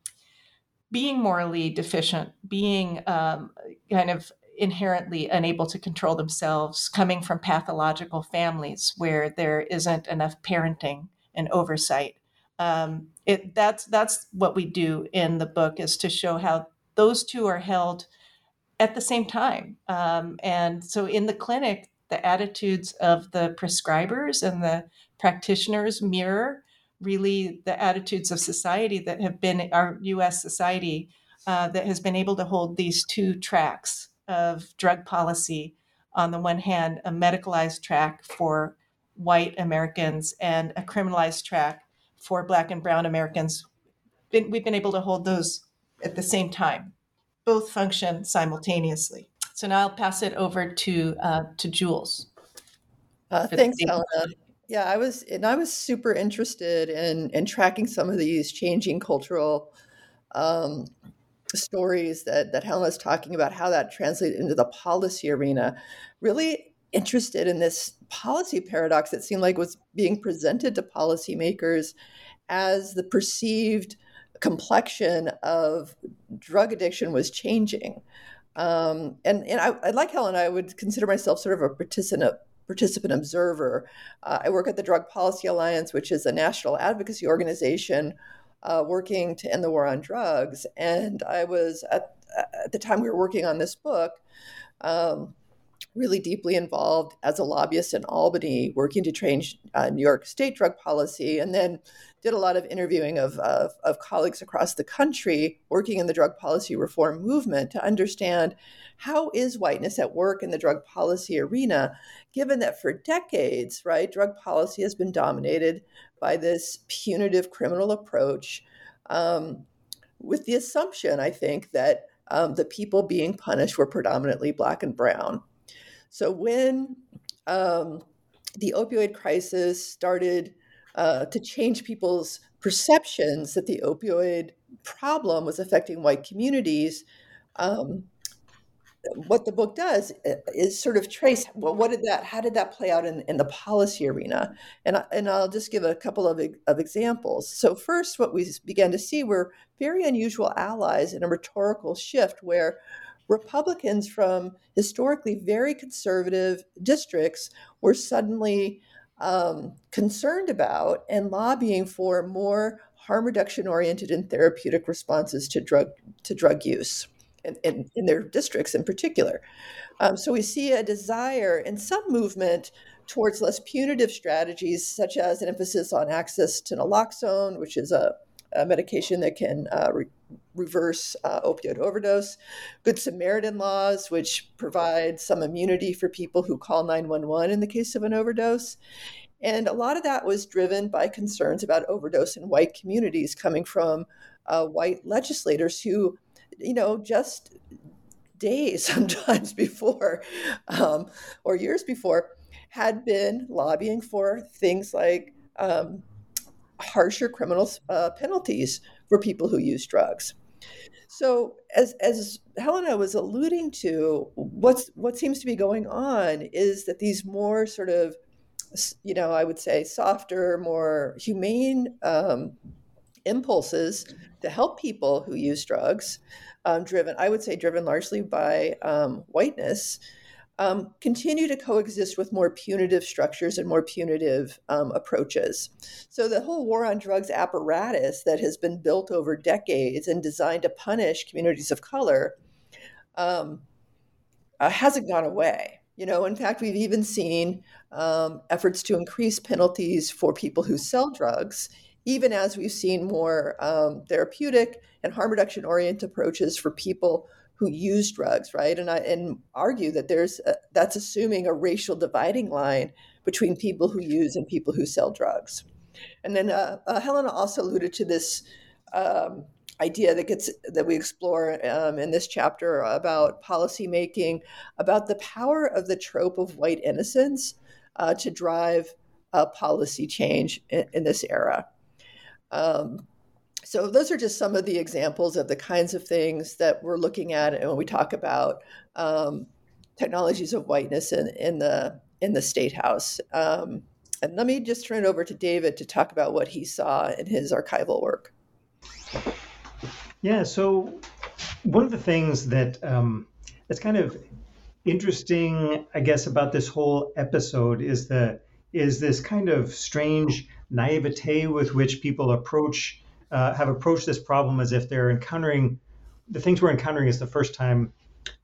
being morally deficient, being um, kind of inherently unable to control themselves, coming from pathological families where there isn't enough parenting and oversight. Um, it, that's that's what we do in the book is to show how those two are held at the same time. Um, and so in the clinic, the attitudes of the prescribers and the practitioners mirror really the attitudes of society that have been our U.S. society uh, that has been able to hold these two tracks of drug policy. On the one hand, a medicalized track for white Americans and a criminalized track for Black and Brown Americans. We've been able to hold those at the same time. Both function simultaneously. So now I'll pass it over to uh, to Jules. Uh, thanks, Helena. Yeah, I was and I was super interested in in tracking some of these changing cultural um, stories that that Helena's talking about, how that translated into the policy arena. Really interested in this policy paradox that seemed like was being presented to policymakers as the perceived complexion of drug addiction was changing. Um, and and I, I, like Helen, I would consider myself sort of a participant participant observer. Uh, I work at the Drug Policy Alliance, which is a national advocacy organization uh, working to end the war on drugs. And I was at, at the time we were working on this book. Um, really deeply involved as a lobbyist in Albany, working to change uh, New York state drug policy, and then did a lot of interviewing of, of, of, colleagues across the country working in the drug policy reform movement to understand how is whiteness at work in the drug policy arena, given that for decades, right, drug policy has been dominated by this punitive criminal approach um, with the assumption, I think, that um, the people being punished were predominantly black and brown. So when um, the opioid crisis started uh, to change people's perceptions that the opioid problem was affecting white communities, um, what the book does uh, is sort of trace well what did that how did that play out in, in the policy arena? And, I, and i'll just give a couple of, of examples. So first what we began to see were very unusual allies in a rhetorical shift where republicans from historically very conservative districts were suddenly um, concerned about and lobbying for more harm reduction oriented and therapeutic responses to drug to drug use in, in, in their districts in particular. Um, so we see a desire and some movement towards less punitive strategies, such as an emphasis on access to naloxone, which is a, a medication that can uh, re- reverse uh, opioid overdose, Good Samaritan laws, which provide some immunity for people who call 911 in the case of an overdose. And a lot of that was driven by concerns about overdose in white communities coming from uh, white legislators who you know, just days sometimes before um, or years before had been lobbying for things like um, harsher criminal uh, penalties for people who use drugs. So, as as Helena was alluding to, what's what seems to be going on is that these more sort of, you know, I would say softer, more humane um, impulses to help people who use drugs um, driven, I would say, driven largely by um, whiteness, um, continue to coexist with more punitive structures and more punitive um, approaches. So the whole war on drugs apparatus that has been built over decades and designed to punish communities of color um, uh, hasn't gone away. You know, in fact, we've even seen um, efforts to increase penalties for people who sell drugs even as we've seen more um, therapeutic and harm reduction oriented approaches for people who use drugs, right? And I and argue that there's a, that's assuming a racial dividing line between people who use and people who sell drugs. And then uh, uh, Helena also alluded to this um, idea that gets that we explore um, in this chapter about policymaking, about the power of the trope of white innocence uh, to drive policy change in, in this era. Um, so those are just some of the examples of the kinds of things that we're looking at and when we talk about um, technologies of whiteness in, in the in the state house. Um, and let me just turn it over to David to talk about what he saw in his archival work. Yeah, so one of the things that um, that's kind of interesting, I guess, about this whole episode is the is this kind of strange naivete with which people approach uh, have approached this problem as if they're encountering the things we're encountering is the first time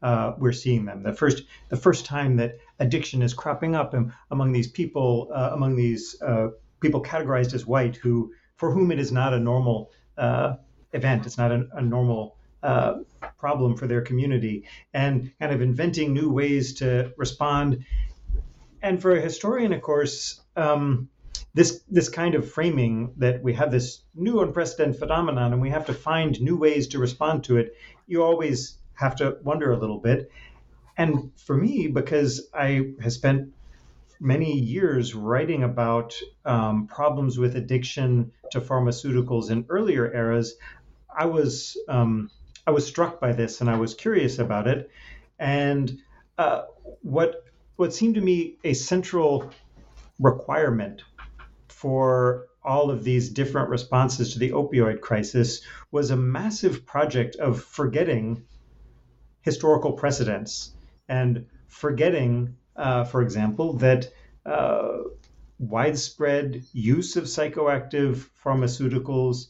uh, we're seeing them. The first the first time that addiction is cropping up among these people, uh, among these uh, people categorized as white, who for whom it is not a normal uh, event. It's not a, a normal uh, problem for their community, and kind of inventing new ways to respond. And for a historian, of course, um, this this kind of framing that we have this new unprecedented phenomenon and we have to find new ways to respond to it you always have to wonder a little bit. And for me because i have spent many years writing about um, problems with addiction to pharmaceuticals in earlier eras i was um, i was struck by this and i was curious about it. And uh, what what seemed to me a central requirement for all of these different responses to the opioid crisis was a massive project of forgetting historical precedents and forgetting, uh, for example, that uh, widespread use of psychoactive pharmaceuticals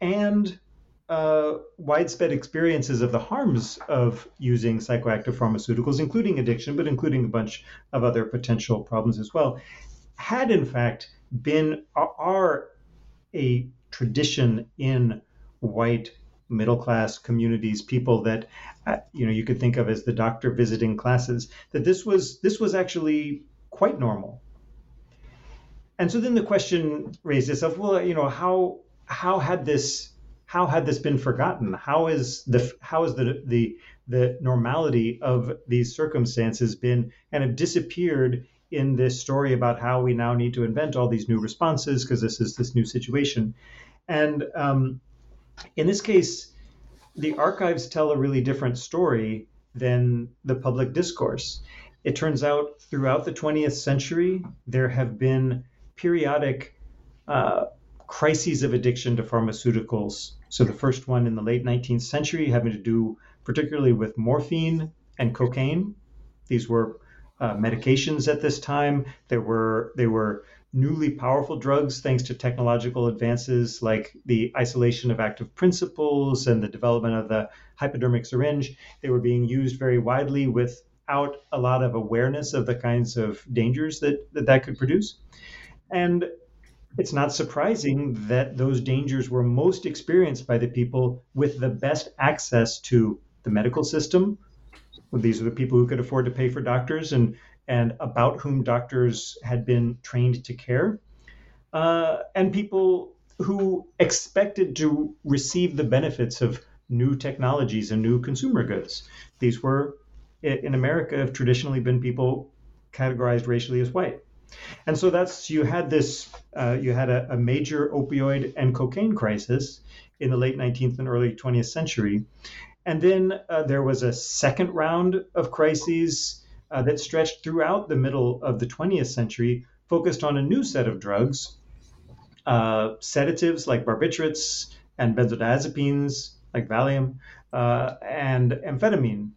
and uh, widespread experiences of the harms of using psychoactive pharmaceuticals, including addiction, but including a bunch of other potential problems as well, had in fact been are a tradition in white middle class communities, people that uh, you know you could think of as the doctor visiting classes. That this was this was actually quite normal. And so then the question raised itself: Well, you know, how how had this how had this been forgotten? How is the how is the the the normality of these circumstances been kind of disappeared in this story about how we now need to invent all these new responses because this is this new situation? And um, in this case, the archives tell a really different story than the public discourse. It turns out throughout the 20th century, there have been periodic uh, crises of addiction to pharmaceuticals. So, the first one in the late 19th century having to do particularly with morphine and cocaine. These were uh, medications at this time. There were they were newly powerful drugs thanks to technological advances like the isolation of active principles and the development of the hypodermic syringe. They were being used very widely without a lot of awareness of the kinds of dangers that that, that could produce. And it's not surprising that those dangers were most experienced by the people with the best access to the medical system. These are the people who could afford to pay for doctors and and about whom doctors had been trained to care, uh, and people who expected to receive the benefits of new technologies and new consumer goods. These were, in America, have traditionally been people categorized racially as white. And so that's you had this uh, you had a, a, major opioid and cocaine crisis in the late 19th and early 20th century, and then uh, there was a second round of crises uh, that stretched throughout the middle of the 20th century, focused on a new set of drugs, uh, sedatives like barbiturates and benzodiazepines like Valium, uh, and amphetamine.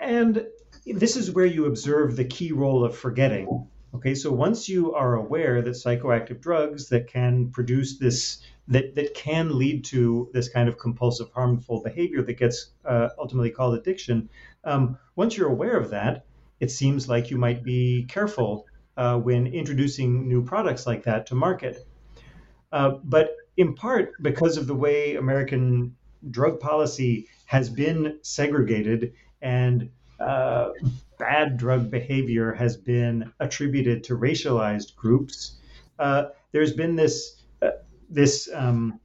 And this is where you observe the key role of forgetting. Okay, so once you are aware that psychoactive drugs that can produce this that, that can lead to this kind of compulsive harmful behavior that gets uh, ultimately called addiction. Um, once you're aware of that it seems like you might be careful uh, when introducing new products like that to market. Uh, but in part because of the way american drug policy has been segregated and uh, bad drug behavior has been attributed to racialized groups uh, there's been this this um,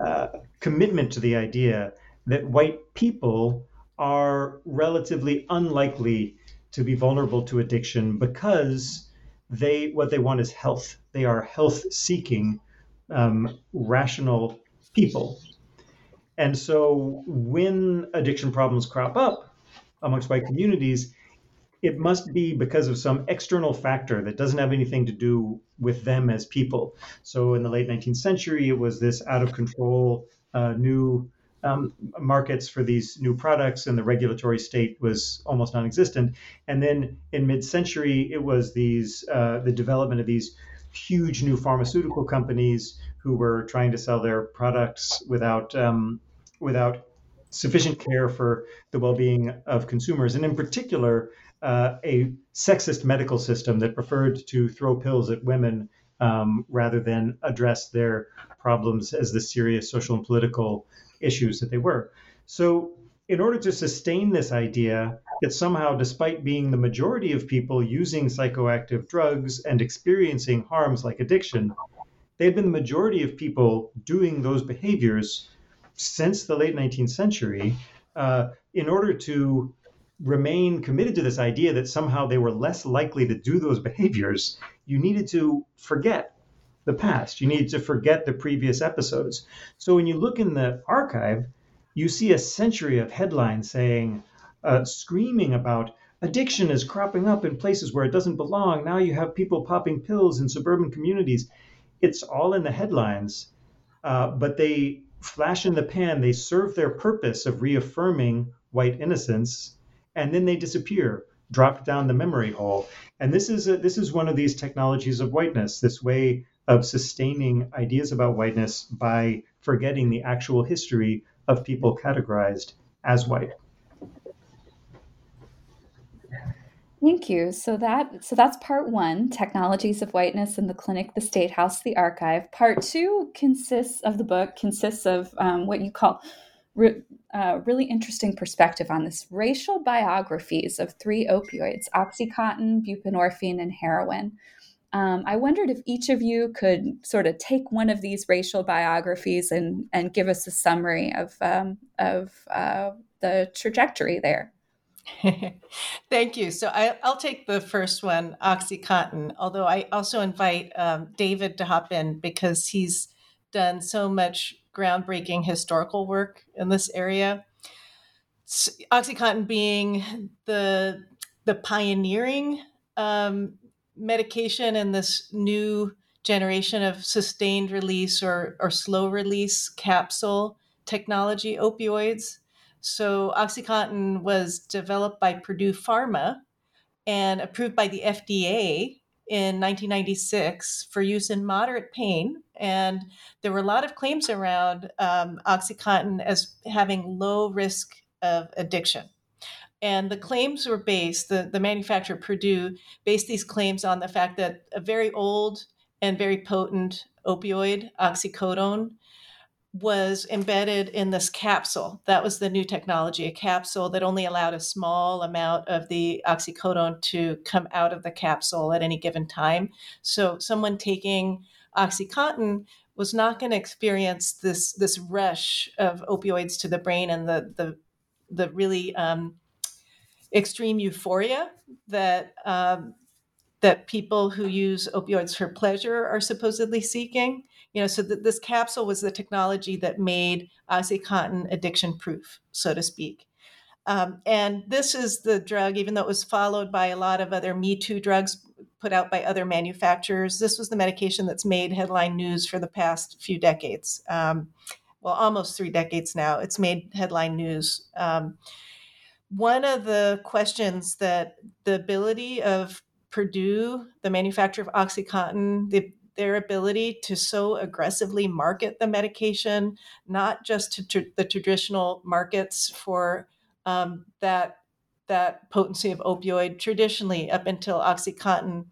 uh, commitment to the idea that white people are relatively unlikely to be vulnerable to addiction because they what they want is health. They are health seeking, um, rational people. And so when addiction problems crop up amongst white communities, it must be because of some external factor that doesn't have anything to do with them as people. So in the late 19th century, it was this out of control uh, new um, markets for these new products, and the regulatory state was almost non-existent. And then in mid-century, it was these uh, the development of these huge new pharmaceutical companies who were trying to sell their products without um, without sufficient care for the well-being of consumers, and in particular, uh, a sexist medical system that preferred to throw pills at women um, rather than address their problems as the serious social and political issues that they were. So, in order to sustain this idea that somehow, despite being the majority of people using psychoactive drugs and experiencing harms like addiction, they had been the majority of people doing those behaviors since the late 19th century. Uh, in order to remain committed to this idea that somehow they were less likely to do those behaviors, you needed to forget the past. You needed to forget the previous episodes. So when you look in the archive, you see a century of headlines saying, uh, screaming about addiction is cropping up in places where it doesn't belong. Now you have people popping pills in suburban communities. It's all in the headlines, uh, but they flash in the pan. They serve their purpose of reaffirming white innocence, and then they disappear, drop down the memory hole. And this is a, this is one of these technologies of whiteness, this way of sustaining ideas about whiteness by forgetting the actual history of people categorized as white. Thank you. So that so that's part one, technologies of whiteness in the clinic, the state house, the archive. Part two consists of the book consists of um, what you call re, uh, really interesting perspective on this racial biographies of three opioids: OxyContin, buprenorphine, and heroin. Um, I wondered if each of you could sort of take one of these racial biographies and and give us a summary of um, of uh, the trajectory there. Thank you. So I, will take the first one, OxyContin, although I also invite um, David to hop in because he's done so much groundbreaking historical work in this area. OxyContin being the, the pioneering um, medication in this new generation of sustained release or, or slow release capsule technology opioids so, OxyContin was developed by Purdue Pharma and approved by the FDA in 1996 for use in moderate pain. And there were a lot of claims around um, OxyContin as having low risk of addiction. And the claims were based, the, the manufacturer Purdue based these claims on the fact that a very old and very potent opioid, oxycodone, was embedded in this capsule. That was the new technology, a capsule that only allowed a small amount of the oxycodone to come out of the capsule at any given time. So someone taking oxycontin was not going to experience this this rush of opioids to the brain and the the the really um, extreme euphoria that um, that people who use opioids for pleasure are supposedly seeking you know so th- this capsule was the technology that made oxycontin addiction proof so to speak. Um, and this is the drug even though it was followed by a lot of other me too drugs put out by other manufacturers this was the medication that's made headline news for the past few decades. Um, well almost three decades now it's made headline news. Um, one of the questions that the ability of Purdue, the manufacturer of OxyContin, the their ability to so aggressively market the medication, not just to tr- the traditional markets for um, that that potency of opioid. Traditionally, up until OxyContin,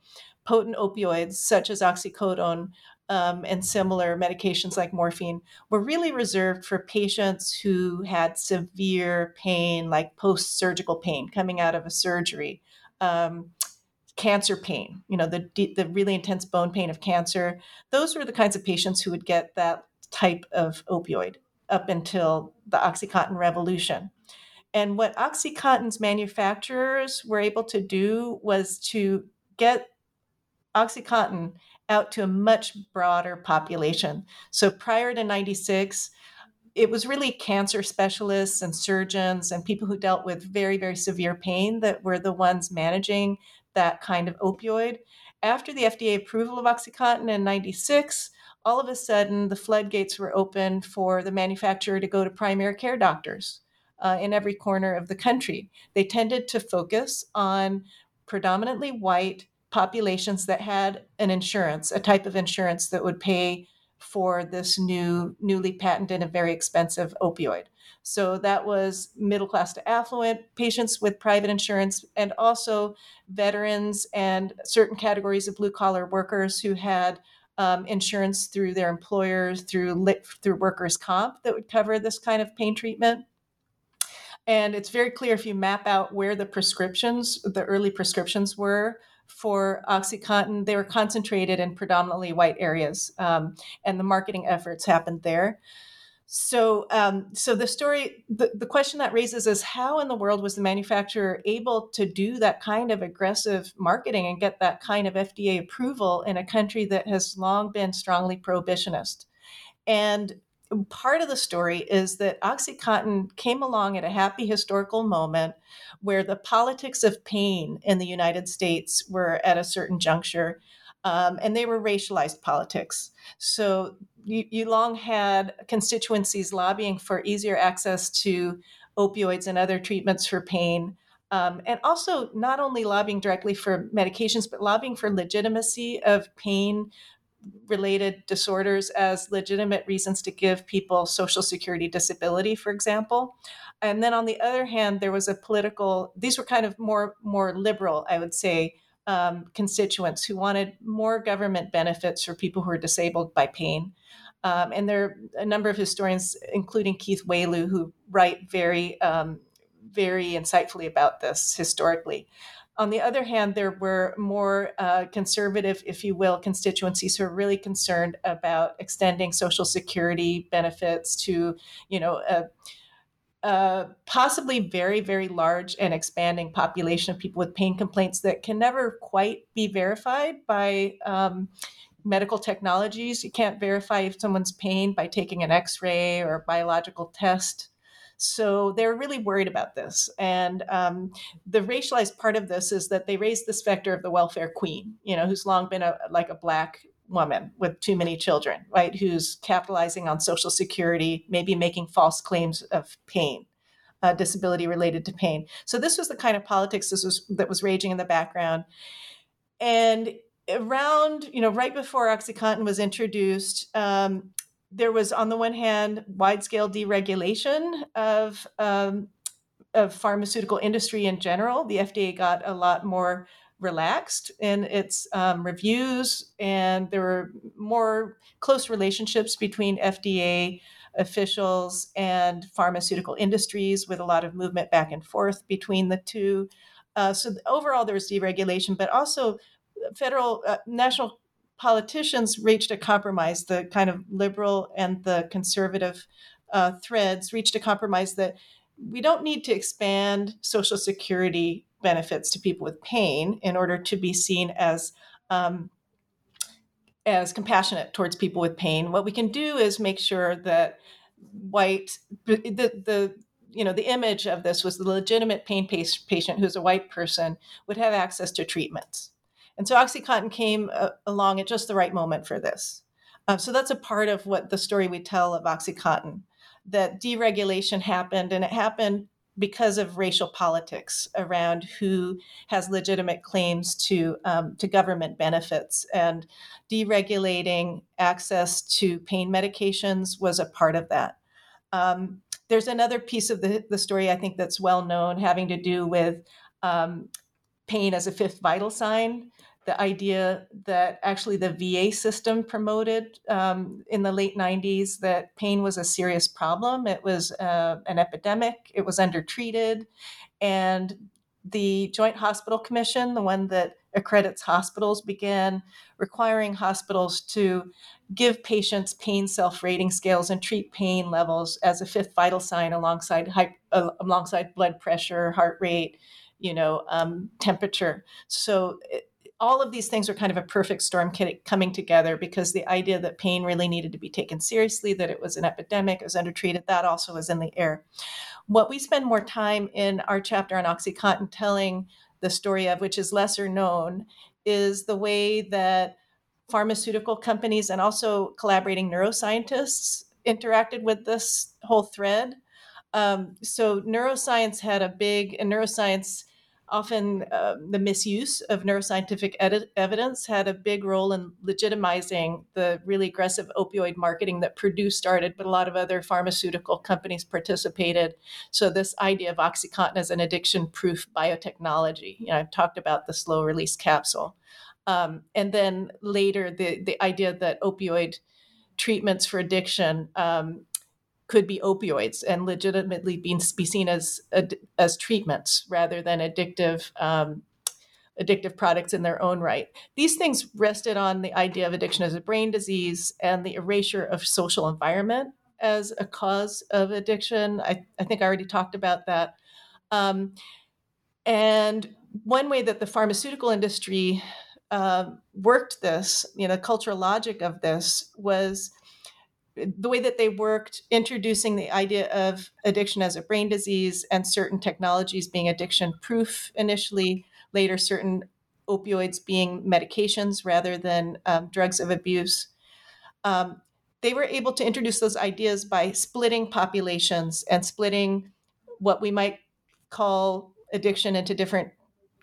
potent opioids such as oxycodone um, and similar medications like morphine were really reserved for patients who had severe pain, like post surgical pain coming out of a surgery. Um, cancer pain, you know, the the really intense bone pain of cancer. Those were the kinds of patients who would get that type of opioid up until the OxyContin revolution. And what OxyContin's manufacturers were able to do was to get OxyContin out to a much broader population. So prior to 96, it was really cancer specialists and surgeons and people who dealt with very, very severe pain that were the ones managing that kind of opioid. After the FDA approval of OxyContin in 96, all of a sudden the floodgates were open for the manufacturer to go to primary care doctors uh, in every corner of the country. They tended to focus on predominantly white populations that had an insurance, a type of insurance that would pay for this new, newly patented and very expensive opioid. So that was middle class to affluent patients with private insurance, and also veterans and certain categories of blue collar workers who had um, insurance through their employers through through workers' comp that would cover this kind of pain treatment. And it's very clear if you map out where the prescriptions, the early prescriptions were for OxyContin, they were concentrated in predominantly white areas, um, and the marketing efforts happened there. So, um, so the story, the, the question that raises is how in the world was the manufacturer able to do that kind of aggressive marketing and get that kind of FDA approval in a country that has long been strongly prohibitionist? And part of the story is that OxyContin came along at a happy historical moment where the politics of pain in the United States were at a certain juncture. Um, and they were racialized politics. So you, long had constituencies lobbying for easier access to opioids and other treatments for pain. Um, and also not only lobbying directly for medications, but lobbying for legitimacy of pain related disorders as legitimate reasons to give people social security disability for example and then on the other hand there was a political these were kind of more more liberal i would say um, constituents who wanted more government benefits for people who are disabled by pain. Um, and there are a number of historians including keith wailoo who write very um, very insightfully about this historically. On the other hand, there were more uh, conservative, if you will, constituencies who are really concerned about extending Social Security benefits to, you know, a, a possibly very, very large and expanding population of people with pain complaints that can never quite be verified by um, medical technologies. You can't verify if someone's pain by taking an x ray or a biological test. So they're really worried about this. And um, the racialized part of this is that they raise the specter of the welfare queen, you know, who's long been a, like a black woman with too many children, right? Who's capitalizing on Social Security, maybe making false claims of pain. Uh, disability related to pain. So this was the kind of politics this was that was raging in the background, and around you know right before OxyContin was introduced, um, there was, on the one hand, wide scale deregulation of, um, of pharmaceutical industry in general. The FDA got a lot more relaxed in its um, reviews, and there were more close relationships between FDA officials and pharmaceutical industries with a lot of movement back and forth between the two. Uh, so overall, there was deregulation, but also federal, uh, national politicians reached a compromise, the kind of liberal and the conservative uh, threads reached a compromise that we don't need to expand Social Security benefits to people with pain in order to be seen as um, as compassionate towards people with pain. What we can do is make sure that white the the you know the image of this was the legitimate pain patient who's a white person would have access to treatments and so OxyContin came uh, along at just the right moment for this. Uh, so that's a part of what the story we tell of OxyContin that deregulation happened, and it happened because of racial politics around who has legitimate claims to um, to government benefits and deregulating access to pain medications was a part of that. Um, there's another piece of the, the story I think that's well known having to do with um, pain as a fifth vital sign the idea that actually the VA system promoted um, in the late 90s that pain was a serious problem. It was uh, an epidemic, it was undertreated. And the Joint Hospital Commission, the one that accredits hospitals, began requiring hospitals to give patients pain self rating scales and treat pain levels as a fifth vital sign alongside, uh, alongside blood pressure, heart rate, you know, um, temperature. So all of these things are kind of a perfect storm coming together because the idea that pain really needed to be taken seriously, that it was an epidemic, it was undertreated, that also was in the air. What we spend more time in our chapter on OxyContin telling the story of, which is lesser known, is the way that pharmaceutical companies and also collaborating neuroscientists interacted with this whole thread. Um, so neuroscience had a big, and neuroscience often uh, the misuse of neuroscientific ed- evidence had a big role in legitimizing the really aggressive opioid marketing that Purdue started, but a lot of other pharmaceutical companies participated. So this idea of OxyContin as an addiction-proof biotechnology, you know, I've talked about the slow-release capsule, um, and then later the the idea that opioid treatments for addiction um, could be opioids and legitimately be, be seen as as treatments rather than addictive um, addictive products in their own right. These things rested on the idea of addiction as a brain disease and the erasure of social environment as a cause of addiction. I, I think I already talked about that. Um, and one way that the pharmaceutical industry uh, worked this, you know, the cultural logic of this was the way that they worked introducing the idea of addiction as a brain disease and certain technologies being addiction proof initially later certain opioids being medications rather than um, drugs of abuse um, they were able to introduce those ideas by splitting populations and splitting what we might call addiction into different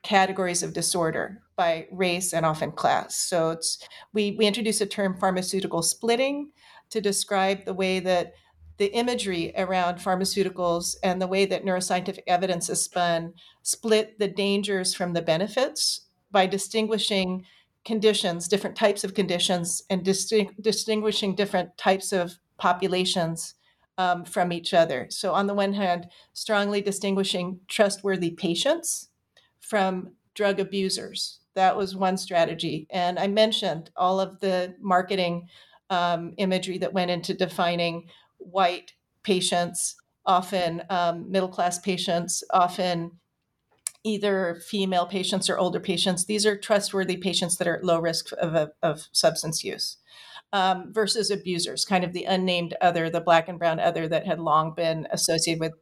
categories of disorder by race and often class. So it's we we introduce a term pharmaceutical splitting to describe the way that the imagery around pharmaceuticals and the way that neuroscientific evidence is spun split the dangers from the benefits by distinguishing conditions, different types of conditions, and distinguishing different types of populations um, from each other. So, on the one hand, strongly distinguishing trustworthy patients from drug abusers. That was one strategy. And I mentioned all of the marketing um, imagery that went into defining white patients, often um, middle class patients, often either female patients or older patients. These are trustworthy patients that are at low risk of, of substance use. Um, versus abusers, kind of the unnamed other, the black and brown other that had long been associated with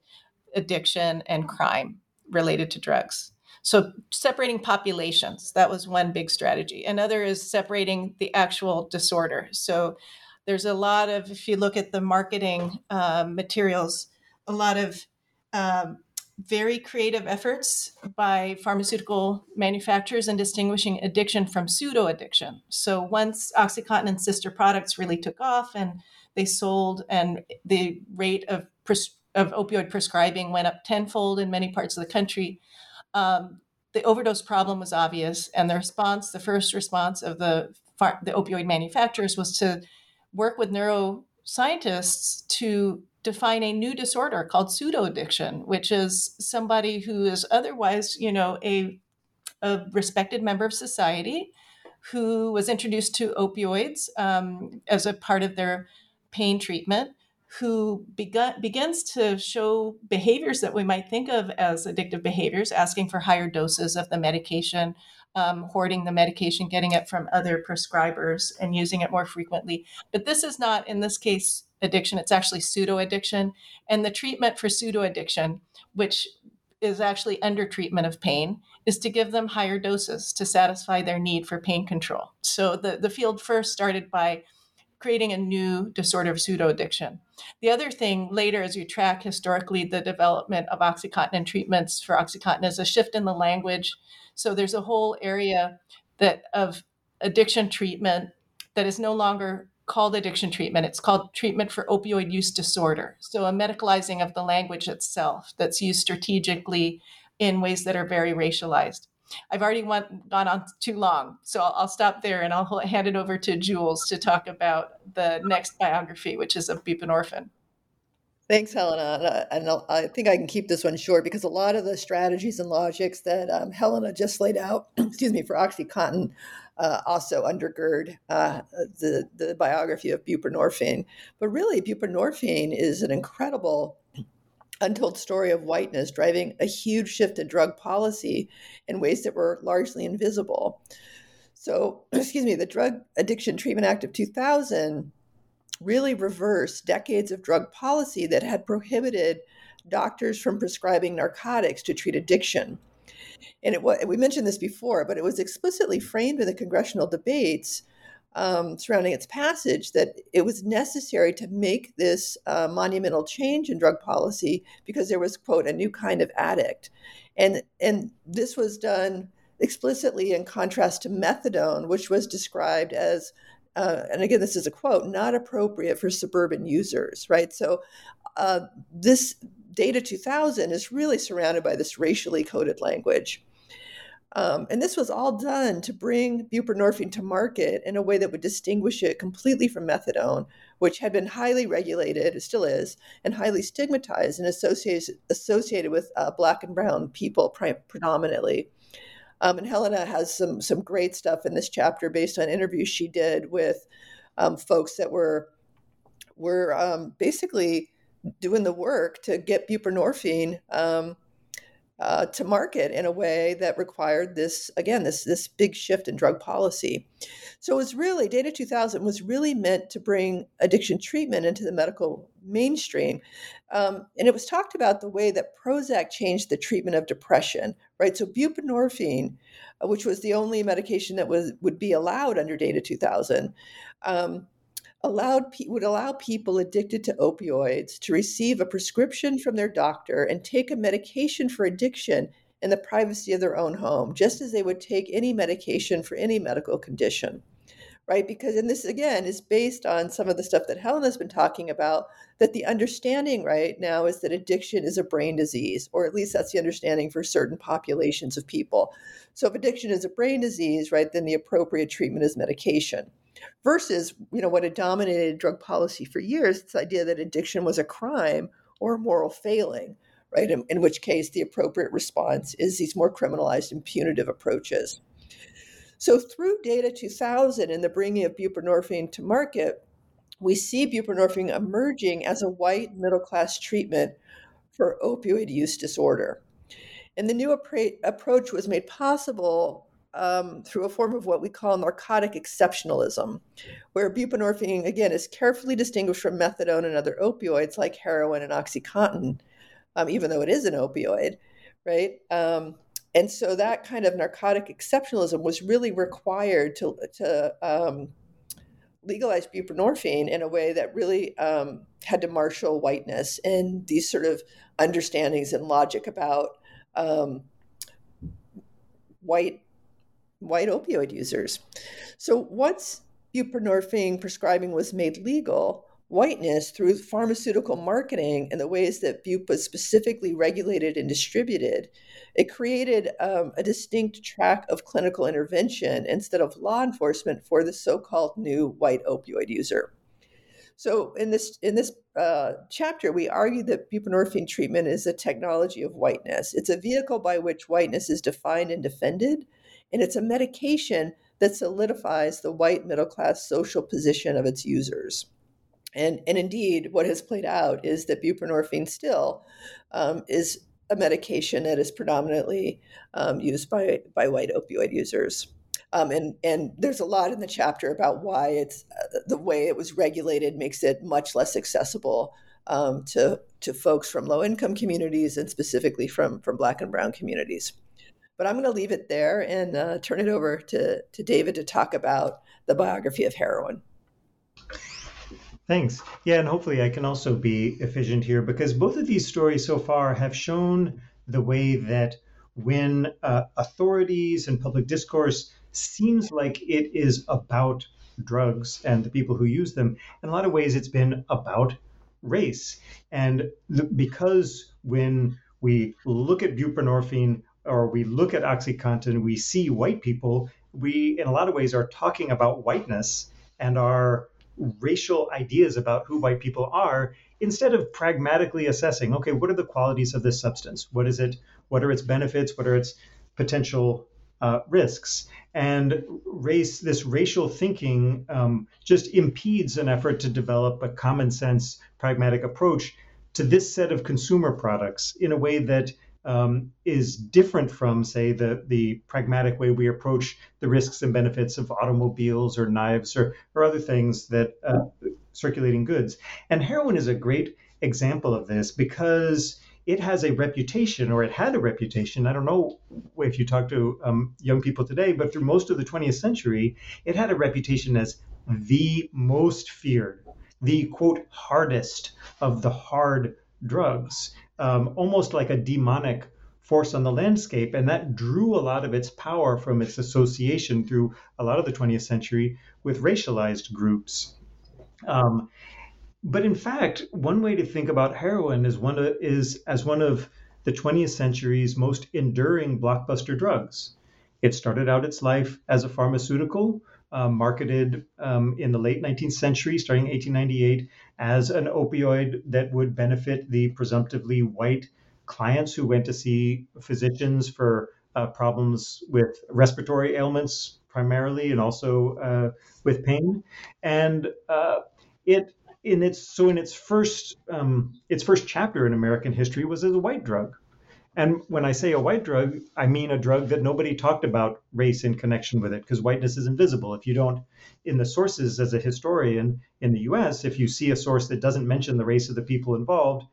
addiction and crime related to drugs. So, separating populations, that was one big strategy. Another is separating the actual disorder. So, there's a lot of, if you look at the marketing um, materials, a lot of um, very creative efforts by pharmaceutical manufacturers in distinguishing addiction from pseudo addiction. So once Oxycontin and sister products really took off and they sold, and the rate of, pres- of opioid prescribing went up tenfold in many parts of the country, um, the overdose problem was obvious. And the response, the first response of the, the opioid manufacturers was to work with neuroscientists to define a new disorder called pseudo addiction, which is somebody who is otherwise, you know, a, a respected member of society who was introduced to opioids um, as a part of their pain treatment, who begun, begins to show behaviors that we might think of as addictive behaviors, asking for higher doses of the medication, um, hoarding the medication, getting it from other prescribers, and using it more frequently. But this is not, in this case, addiction. It's actually pseudo addiction. And the treatment for pseudo addiction, which is actually under treatment of pain, is to give them higher doses to satisfy their need for pain control. So the, the field first started by creating a new disorder of pseudo addiction. The other thing later, as you track historically the development of Oxycontin and treatments for Oxycontin, is a shift in the language so there's a whole area that of addiction treatment that is no longer called addiction treatment. It's called treatment for opioid use disorder. So a medicalizing of the language itself that's used strategically in ways that are very racialized. I've already went, gone on too long, so I'll, I'll, stop there and I'll hand it over to Jules to talk about the next biography, which is of buprenorphine. Thanks, Helena. And I think I can keep this one short because a lot of the strategies and logics that um, Helena just laid out, excuse me, for OxyContin uh, also undergird uh, the, the biography of buprenorphine. But really, buprenorphine is an incredible untold story of whiteness driving a huge shift in drug policy in ways that were largely invisible. So, excuse me, the Drug Addiction Treatment Act of 2000 really reversed decades of drug policy that had prohibited doctors from prescribing narcotics to treat addiction. And it, we mentioned this before, but it was explicitly framed in the congressional debates um, surrounding its passage that it was necessary to make this uh, monumental change in drug policy because there was, quote, a new kind of addict. And, and this was done explicitly in contrast to methadone, which was described as uh, and again, this is a quote, not appropriate for suburban users, right? So uh, this Data 2000 is really surrounded by this racially coded language. Um, and this was all done to bring buprenorphine to market in a way that would distinguish it completely from methadone, which had been highly regulated, it still is, and highly stigmatized and associated, associated with uh, Black and Brown people pre- predominantly. Um, and Helena has some some great stuff in this chapter based on interviews she did with um, folks that were were um, basically doing the work to get buprenorphine um, uh, to market in a way that required this again this this big shift in drug policy. So it was really Data 2000 was really meant to bring addiction treatment into the medical mainstream, um, and it was talked about the way that Prozac changed the treatment of depression. Right, so buprenorphine, uh, which was the only medication that was would be allowed under Data 2000. Um, allowed would allow people addicted to opioids to receive a prescription from their doctor and take a medication for addiction in the privacy of their own home, just as they would take any medication for any medical condition. Right? Because, and this again is based on some of the stuff that Helen has been talking about, that the understanding right now is that addiction is a brain disease, or at least that's the understanding for certain populations of people. So, if addiction is a brain disease, right, then the appropriate treatment is medication versus you know what had dominated drug policy for years this idea that addiction was a crime or a moral failing right? In, in, which case the appropriate response is these more criminalized and punitive approaches. So through data 2000 and the bringing of buprenorphine to market we see buprenorphine emerging as a white middle class treatment for opioid use disorder. And the new appra- approach was made possible um, through a form of what we call narcotic exceptionalism, where buprenorphine, again, is carefully distinguished from methadone and other opioids like heroin and Oxycontin, um, even though it is an opioid, right? Um, and so that kind of narcotic exceptionalism was really required to, to um, legalize buprenorphine in a way that really um, had to marshal whiteness and these sort of understandings and logic about um, white white opioid users. So once buprenorphine prescribing was made legal, whiteness through pharmaceutical marketing and the ways that bup was specifically regulated and distributed, it created um, a distinct track of clinical intervention instead of law enforcement for the so-called new white opioid user. So in this in this uh, chapter, we argue that buprenorphine treatment is a technology of whiteness. It's a vehicle by which whiteness is defined and defended, and it's a medication that solidifies the white middle class social position of its users. And, and indeed, what has played out is that buprenorphine still um, is a medication that is predominantly um, used by, by white opioid users. Um, and, and there's a lot in the chapter about why it's uh, the way it was regulated makes it much less accessible um, to, to folks from low income communities and specifically from, from Black and Brown communities. But I'm going to leave it there and uh, turn it over to, to David to talk about the biography of heroin. Thanks. Yeah, and hopefully I can also be efficient here because both of these stories so far have shown the way that when uh, authorities and public discourse seems like it is about drugs and the people who use them, in a lot of ways it's been about race. And because when we look at buprenorphine or we look at OxyContin, we see white people, we, in a lot of ways, are talking about whiteness and our racial ideas about who white people are instead of pragmatically assessing, okay, what are the qualities of this substance? What is it? What are its benefits? What are its potential uh, risks? And race, this racial thinking um, just impedes an effort to develop a common sense, pragmatic approach to this set of consumer products in a way that um, is different from, say, the the pragmatic way we approach the risks and benefits of automobiles or knives or or other things that uh, circulating goods. And heroin is a great example of this because it has a reputation, or it had a reputation. I don't know if you talk to um, young people today, but through most of the 20th century, it had a reputation as the most feared, the quote hardest of the hard drugs um, almost like a demonic force on the landscape. And that drew a lot of its power from its association through a lot of the 20th century with racialized groups. Um, but in fact, one way to think about heroin is one of, is as one of the 20th century's most enduring blockbuster drugs. It started out its life as a pharmaceutical, uh, marketed um, in the late 19th century, starting 1898, as an opioid that would benefit the presumptively white clients who went to see physicians for uh, problems with respiratory ailments primarily and also uh, with pain. And uh, it in its so in its first um, its first chapter in American history was as a white drug. And when I say a white drug, I mean a drug that nobody talked about race in connection with it because whiteness is invisible. If you don't, in the sources as a historian in the US, if you see a source that doesn't mention the race of the people involved,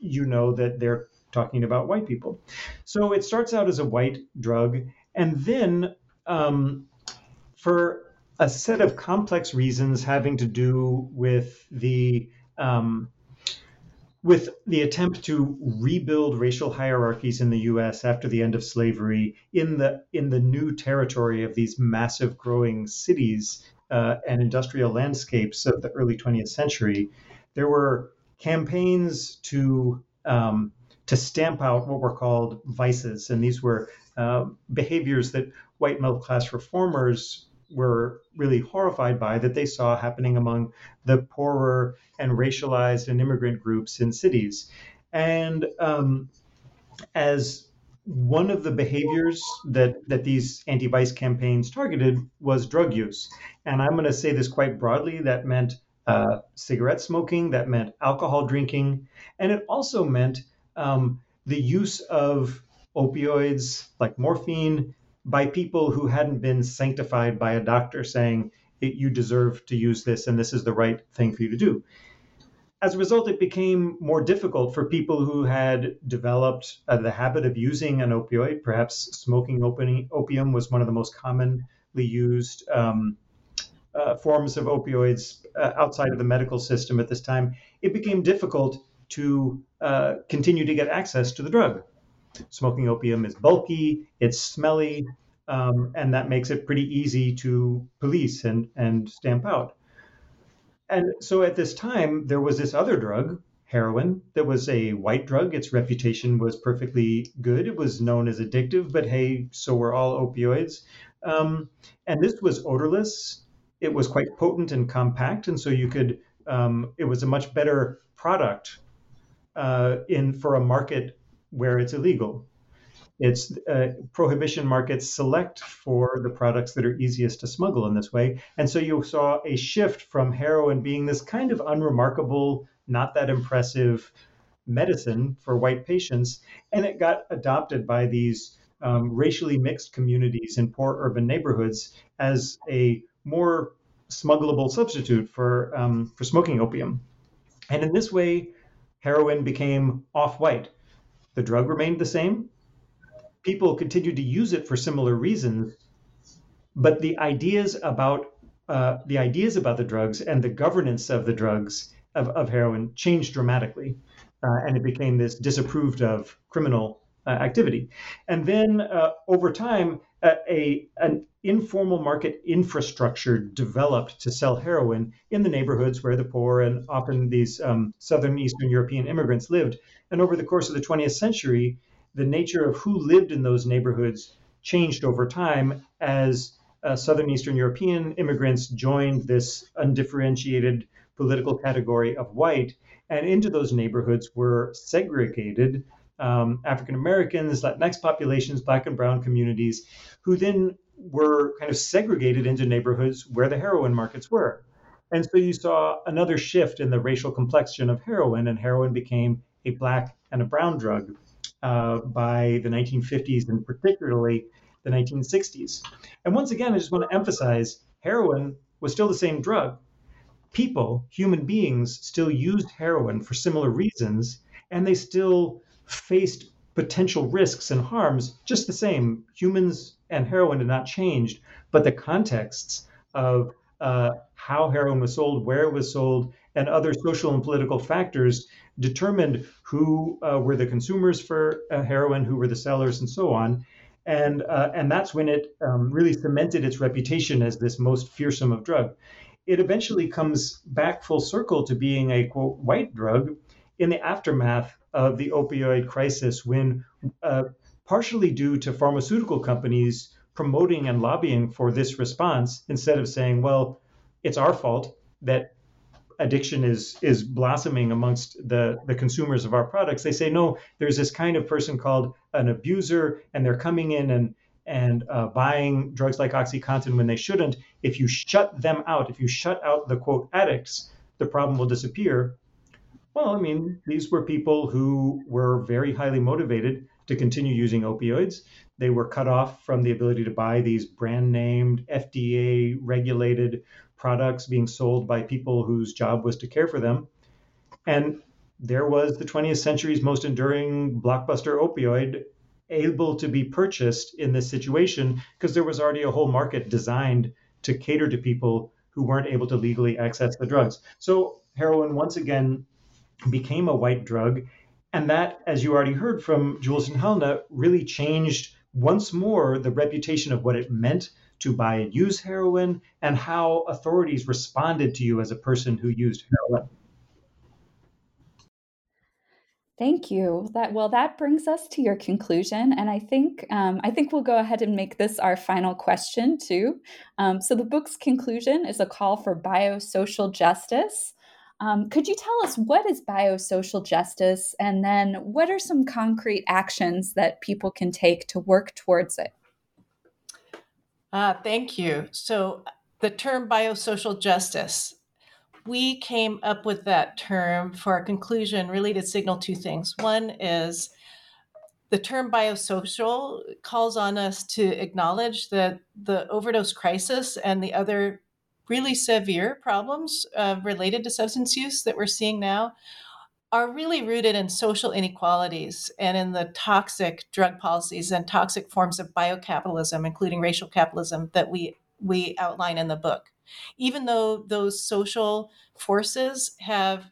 you know that they're talking about white people. So it starts out as a white drug. And then um, for a set of complex reasons having to do with the um, with the attempt to rebuild racial hierarchies in the U.S. after the end of slavery in the in the new territory of these massive growing cities uh, and industrial landscapes of the early 20th century, there were campaigns to um, to stamp out what were called vices, and these were uh, behaviors that white middle class reformers were really horrified by that they saw happening among the poorer and racialized and immigrant groups in cities. And um, as one of the behaviors that, that these anti vice campaigns targeted was drug use. And I'm going to say this quite broadly that meant uh, cigarette smoking, that meant alcohol drinking, and it also meant um, the use of opioids like morphine by people who hadn't been sanctified by a doctor saying, you deserve to use this and this is the right thing for you to do. As a result, it became more difficult for people who had developed uh, the habit of using an opioid. Perhaps smoking opium was one of the most commonly used um, uh, forms of opioids uh, outside of the medical system at this time. It became difficult to uh, continue to get access to the drug. Smoking opium is bulky, it's smelly, um, and that makes it pretty easy to police and, and stamp out. And so at this time, there was this other drug, heroin, that was a white drug. Its reputation was perfectly good. It was known as addictive, but hey, so were all opioids. Um, and this was odorless. It was quite potent and compact, and so you could. Um, it was a much better product uh, in for a market where it's illegal. It's uh, prohibition markets select for the products that are easiest to smuggle in this way. And so you saw a shift from heroin being this kind of unremarkable, not that impressive medicine for white patients, and it got adopted by these um, racially mixed communities in poor urban neighborhoods as a more smuggleable substitute for um, for smoking opium. And in this way, heroin became off-white. The drug remained the same. People continued to use it for similar reasons, but the ideas about uh, the ideas about the drugs and the governance of the drugs of, of heroin changed dramatically, uh, and it became this disapproved of criminal uh, activity. And then uh, over time, a an informal market infrastructure developed to sell heroin in the neighborhoods where the poor and often these um, southern eastern European immigrants lived. And over the course of the 20th century, the nature of who lived in those neighborhoods changed over time as uh, southern eastern European immigrants joined this undifferentiated political category of white, and into those neighborhoods were segregated um, African Americans, Latinx populations, Black and Brown communities, who then were kind of segregated into neighborhoods where the heroin markets were. And so you saw another shift in the racial complexion of heroin, and heroin became a black and a brown drug uh, by the 1950s and particularly the 1960s. And once again, I just want to emphasize heroin was still the same drug. People, human beings, still used heroin for similar reasons, and they still faced potential risks and harms just the same. Humans and heroin had not changed, but the contexts of uh, how heroin was sold, where it was sold, and other social and political factors determined who uh, were the consumers for uh, heroin, who were the sellers, and so on. And uh, and that's when it um, really cemented its reputation as this most fearsome of drug. It eventually comes back full circle to being a quote white drug in the aftermath of the opioid crisis when, uh, partially due to pharmaceutical companies promoting and lobbying for this response instead of saying, well, it's our fault that addiction is is blossoming amongst the the consumers of our products they say no there's this kind of person called an abuser and they're coming in and and uh, buying drugs like oxycontin when they shouldn't. If you shut them out if you shut out the quote addicts the problem will disappear well, I mean, these were people who were very highly motivated to continue using opioids. They were cut off from the ability to buy these brand named, FDA regulated products being sold by people whose job was to care for them. And there was the 20th century's most enduring blockbuster opioid able to be purchased in this situation because there was already a whole market designed to cater to people who weren't able to legally access the drugs. So heroin once again became a white drug. And that, as you already heard from Jules and Helena, really changed once more the reputation of what it meant to buy and use heroin and how authorities responded to you as a person who used heroin. Thank you. That well, that brings us to your conclusion, and I think um, I think we'll go ahead and make this our final question too. Um, so the book's conclusion is a call for biosocial justice. Um, could you tell us what is biosocial justice, and then what are some concrete actions that people can take to work towards it? Uh, thank you. So the term biosocial justice we came up with that term for our conclusion really to signal two things. One is the term biosocial calls on us to acknowledge that the overdose crisis and the other really severe problems uh, related to substance use that we're seeing now are really rooted in social inequalities and in the toxic drug policies and toxic forms of biocapitalism, including racial capitalism, that we we outline in the book even though those social forces have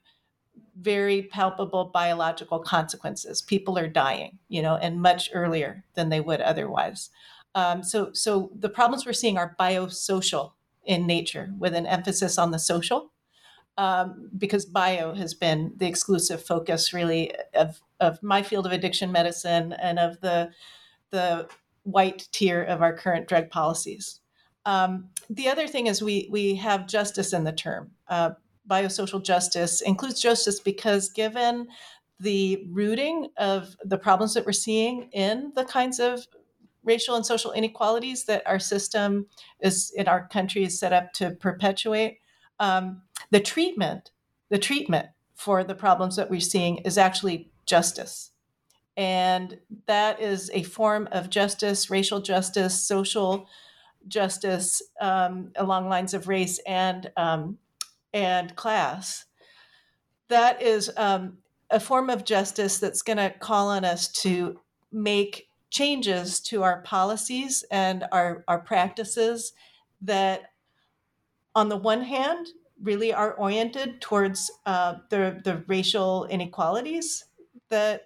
very palpable biological consequences. People are dying, you know, and much earlier than they would otherwise. Um, so, so the problems we're seeing are biosocial in nature, with an emphasis on the social, um, because bio has been the exclusive focus, really, of of my field of addiction medicine and of the the white tier of our current drug policies. Um, the other thing is we we have justice in the term. Uh, biosocial justice includes justice because given the rooting of the problems that we're seeing in the kinds of racial and social inequalities that our system is in our country is set up to perpetuate um, the treatment the treatment for the problems that we're seeing is actually justice and that is a form of justice racial justice social justice um, along lines of race and um, and class. That is um, a form of justice that's going to call on us to make changes to our policies and our, our practices that, on the one hand, really are oriented towards uh, the, the racial inequalities that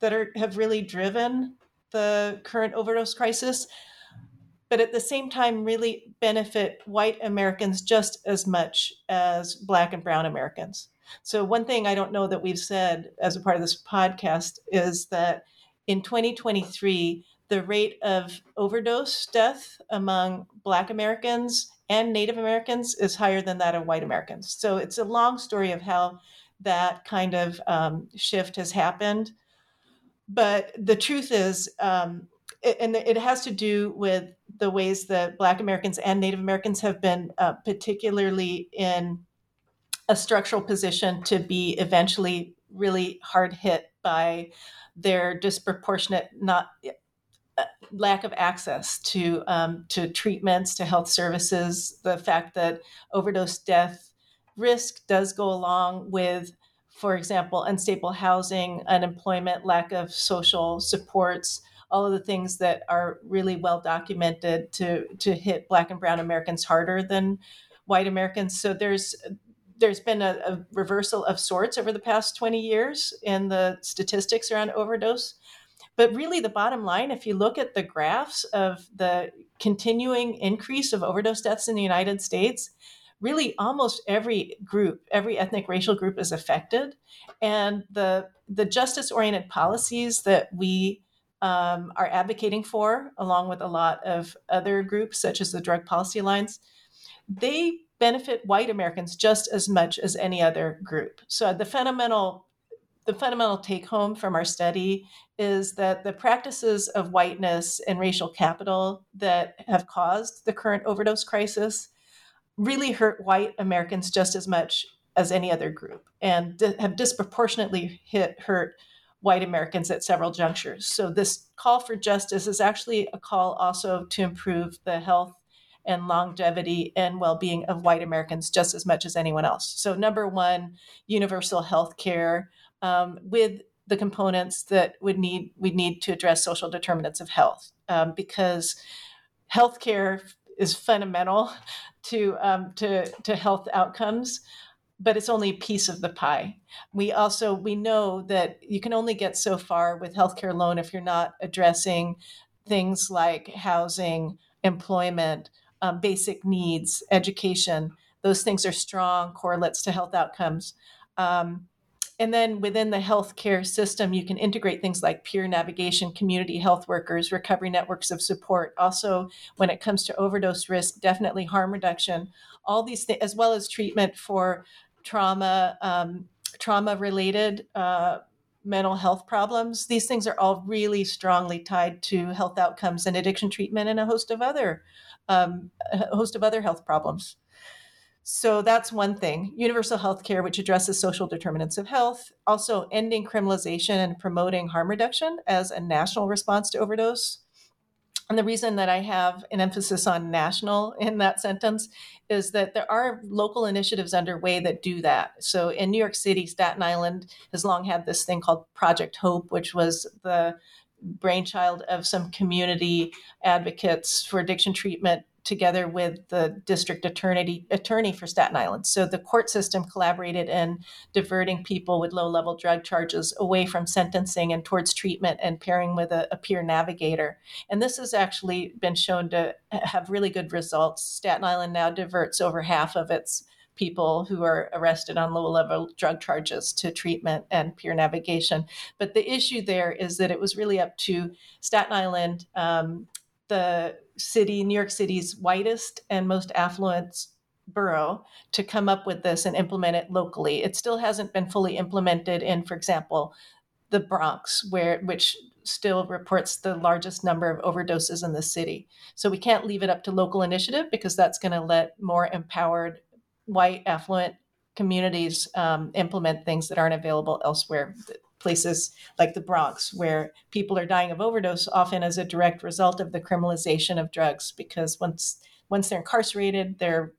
that are have really driven the current overdose crisis but at the same time really benefit white Americans just as much as black and brown Americans. So, one thing I don't know that we've said as a part of this podcast is that in 2023, the rate of overdose death among Black Americans and Native Americans is higher than that of white Americans. So, it's a long story of how that kind of um, shift has happened. But the truth is, um, and it has to do with the ways that Black Americans and Native Americans have been uh, particularly in a structural position to be eventually really hard hit by their disproportionate not uh, lack of access to um, to treatments to health services the fact that overdose death risk does go along with for example unstable housing unemployment lack of social supports all of the things that are really well documented to to hit black and brown Americans harder than white Americans. So there's there's been a, a reversal of sorts over the past 20 years in the statistics around overdose. But really, the bottom line, if you look at the graphs of the continuing increase of overdose deaths in the United States, really almost every group, every ethnic racial group is affected. And the, the justice oriented policies that we um, are advocating for, along with a lot of other groups such as the Drug Policy Alliance, they benefit white Americans just as much as any other group. So the fundamental the fundamental take home from our study is that the practices of whiteness and racial capital that have caused the current overdose crisis really hurt white Americans just as much as any other group and have disproportionately hit hurt white Americans at several junctures. So, this call for justice is actually a call also to improve the health and longevity and well being of white Americans just as much as anyone else. So, number one, universal health care um, with the components that would need we need to address social determinants of health um, because healthcare is fundamental to um, to to health outcomes but it's only a piece of the pie. We also we know that you can only get so far with healthcare alone if you're not addressing things like housing, employment, um, basic needs, education. Those things are strong correlates to health outcomes. Um, and then within the healthcare system, you can integrate things like peer navigation, community health workers, recovery networks of support. Also, when it comes to overdose risk, definitely harm reduction. All these things, as well as treatment for trauma, um, trauma related uh, mental health problems. These things are all really strongly tied to health outcomes and addiction treatment and a host of other um, a host of other health problems. So that's one thing. Universal health care, which addresses social determinants of health, also ending criminalization and promoting harm reduction as a national response to overdose. And the reason that I have an emphasis on national in that sentence is that there are local initiatives underway that do that. So in New York City, Staten Island has long had this thing called Project Hope, which was the brainchild of some community advocates for addiction treatment together with the district attorney attorney for Staten Island. So the court system collaborated in diverting people with low level drug charges away from sentencing and towards treatment and pairing with a, a, peer navigator. And this has actually been shown to have really good results. Staten Island now diverts over half of its people who are arrested on low level drug charges to treatment and peer navigation. But the issue there is that it was really up to Staten Island, um, the city, New York City's whitest and most affluent borough, to come up with this and implement it locally. It still hasn't been fully implemented in, for example, the Bronx, where which still reports the largest number of overdoses in the city. So we can't leave it up to local initiative because that's going to let more empowered white affluent communities um, implement things that aren't available elsewhere places like the Bronx, where people are dying of overdose, often as a direct result of the criminalization of drugs. Because once once they're incarcerated, their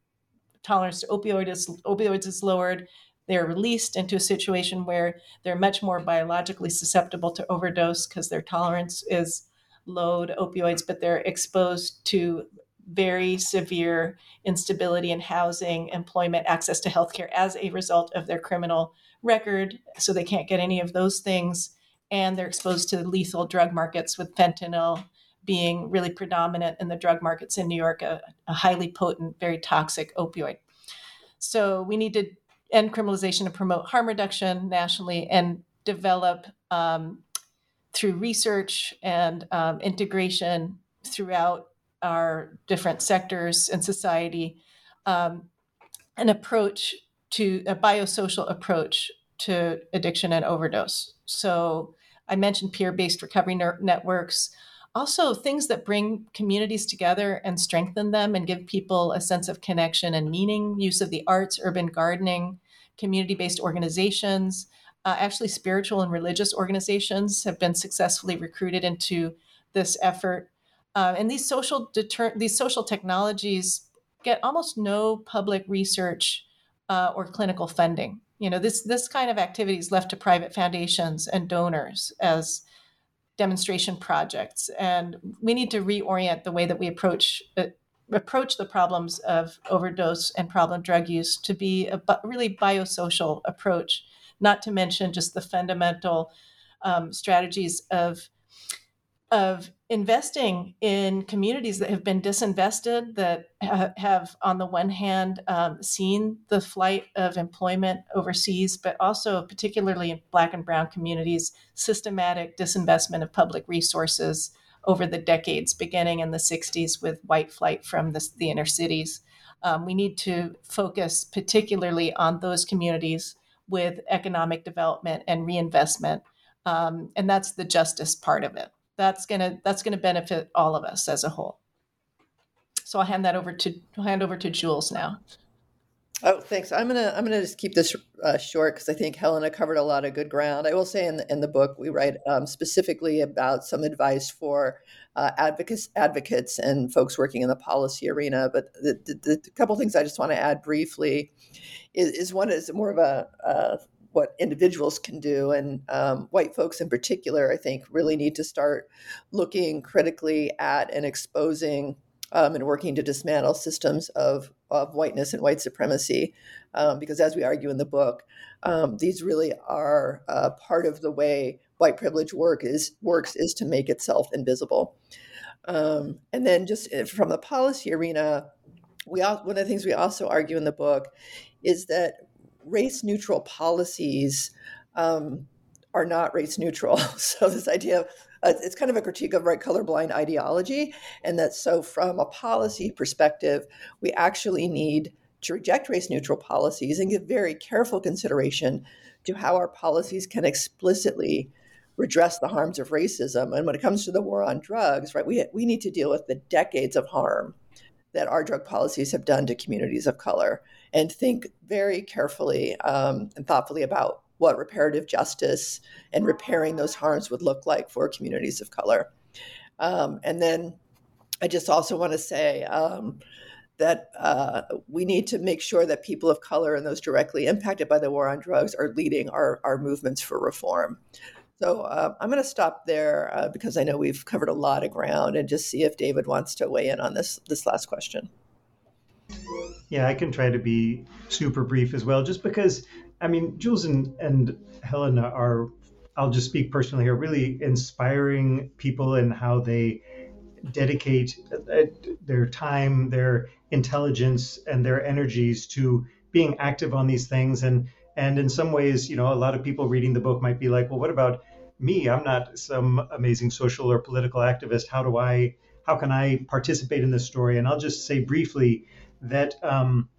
tolerance to opioid is, opioids is lowered. They're released into a situation where they're much more biologically susceptible to overdose because their tolerance is low to opioids, but they're exposed to very severe instability in housing, employment, access to healthcare as a result of their criminal record, so they can't get any of those things. And they're exposed to lethal drug markets with fentanyl being really predominant in the drug markets in New York, a, a highly potent, very toxic opioid. So we need to end criminalization to promote harm reduction nationally and develop um, through research and um, integration throughout our different sectors and society um, an approach to a biosocial approach to addiction and overdose. So I mentioned peer-based recovery ner- networks, also things that bring communities together and strengthen them and give people a sense of connection and meaning. Use of the arts, urban gardening, community-based organizations. Uh, actually, spiritual and religious organizations have been successfully recruited into this effort. Uh, and these social deter- these social technologies get almost no public research uh, or clinical funding. You know, this this kind of activity is left to private foundations and donors as demonstration projects, and we need to reorient the way that we approach uh, approach the problems of overdose and problem drug use to be a really biosocial approach. Not to mention just the fundamental um, strategies of of investing in communities that have been disinvested, that ha- have, on the one hand, um, seen the flight of employment overseas, but also, particularly in Black and Brown communities, systematic disinvestment of public resources over the decades, beginning in the 60s with white flight from the, the inner cities. Um, we need to focus particularly on those communities with economic development and reinvestment. Um, and that's the justice part of it that's gonna that's gonna benefit all of us as a whole. So I'll hand that over to hand over to Jules now. Oh, thanks. I'm gonna I'm gonna just keep this uh, short because I think Helena covered a lot of good ground. I will say in the, in the book we write um, specifically about some advice for uh, advocates advocates and folks working in the policy arena. But the, the, the couple things I just want to add briefly is, is one is more of a, a what individuals can do. And um, white folks in particular, I think, really need to start looking critically at and exposing um, and working to dismantle systems of, of whiteness and white supremacy. Um, because as we argue in the book, um, these really are uh, part of the way white privilege work is works is to make itself invisible. Um, and then just eh, from the policy arena, we all, one of the things we also argue in the book is that race neutral policies um, are not race neutral. so this idea of uh, it's kind of a critique of right colorblind ideology, and that so from a policy perspective, we actually need to reject race neutral policies and give very careful consideration to how our policies can explicitly redress the harms of racism. And when it comes to the war on drugs, right, we, we need to deal with the decades of harm that our drug policies have done to communities of color and think very carefully um, and thoughtfully about what reparative justice and repairing those harms would look like for communities of color. Um, and then I just also want to say um, that uh, we need to make sure that people of color and those directly impacted by the war on drugs are leading our, our movements for reform. So uh, I'm going to stop there uh, because I know we've covered a lot of ground, and just see if David wants to weigh in on this this last question. Yeah, I can try to be super brief as well, just because I mean Jules and, and Helena are. I'll just speak personally here. Really inspiring people in how they dedicate uh, their time, their intelligence, and their energies to being active on these things and and in some ways, you know, a lot of people reading the book might be like, well, what about me? I'm not some amazing social or political activist. How do I, how can I participate in this story? And I'll just say briefly that um,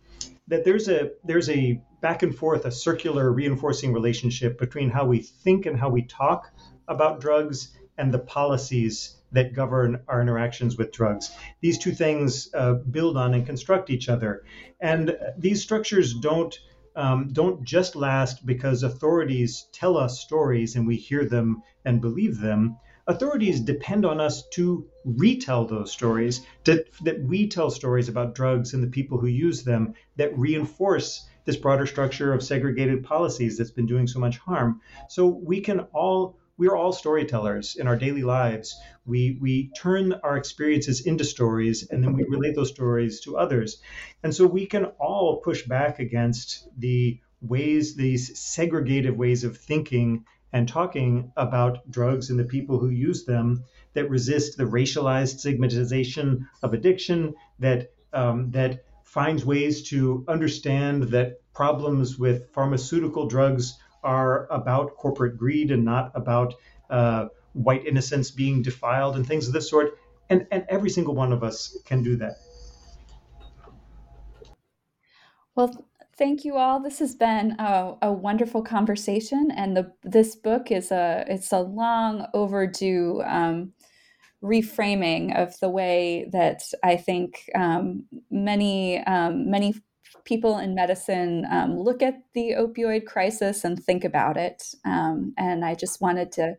that there's a there's a back and forth, a circular reinforcing relationship between how we think and how we talk about drugs and the policies that govern our interactions with drugs. These two things uh, build on and construct each other, and these structures don't um, don't just last because authorities tell us stories and we hear them and believe them. Authorities depend on us to retell those stories, that, that we tell stories about drugs and the people who use them that reinforce this broader structure of segregated policies that's been doing so much harm. So we can all we're all storytellers in our daily lives. We we turn our experiences into stories and then we relate those stories to others. And so we can all push back against the ways these segregated ways of thinking and talking about drugs and the people who use them that resist the racialized stigmatization of addiction that um, that finds ways to understand that problems with pharmaceutical drugs are about corporate greed and not about uh, white innocence being defiled and things of this sort. And, and every single one of us can do that. Well, thank you all. This has been a, a, wonderful conversation, and the this book is a it's a long overdue um, reframing of the way that I think um, many um, many people in medicine um, look at the opioid crisis and think about it. Um, and I just wanted to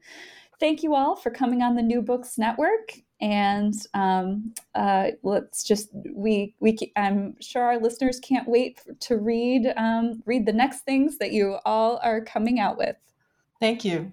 thank you all for coming on the New Books Network. And um, uh, let's just we we I'm sure our listeners can't wait to read um, read the next things that you all are coming out with. Thank you.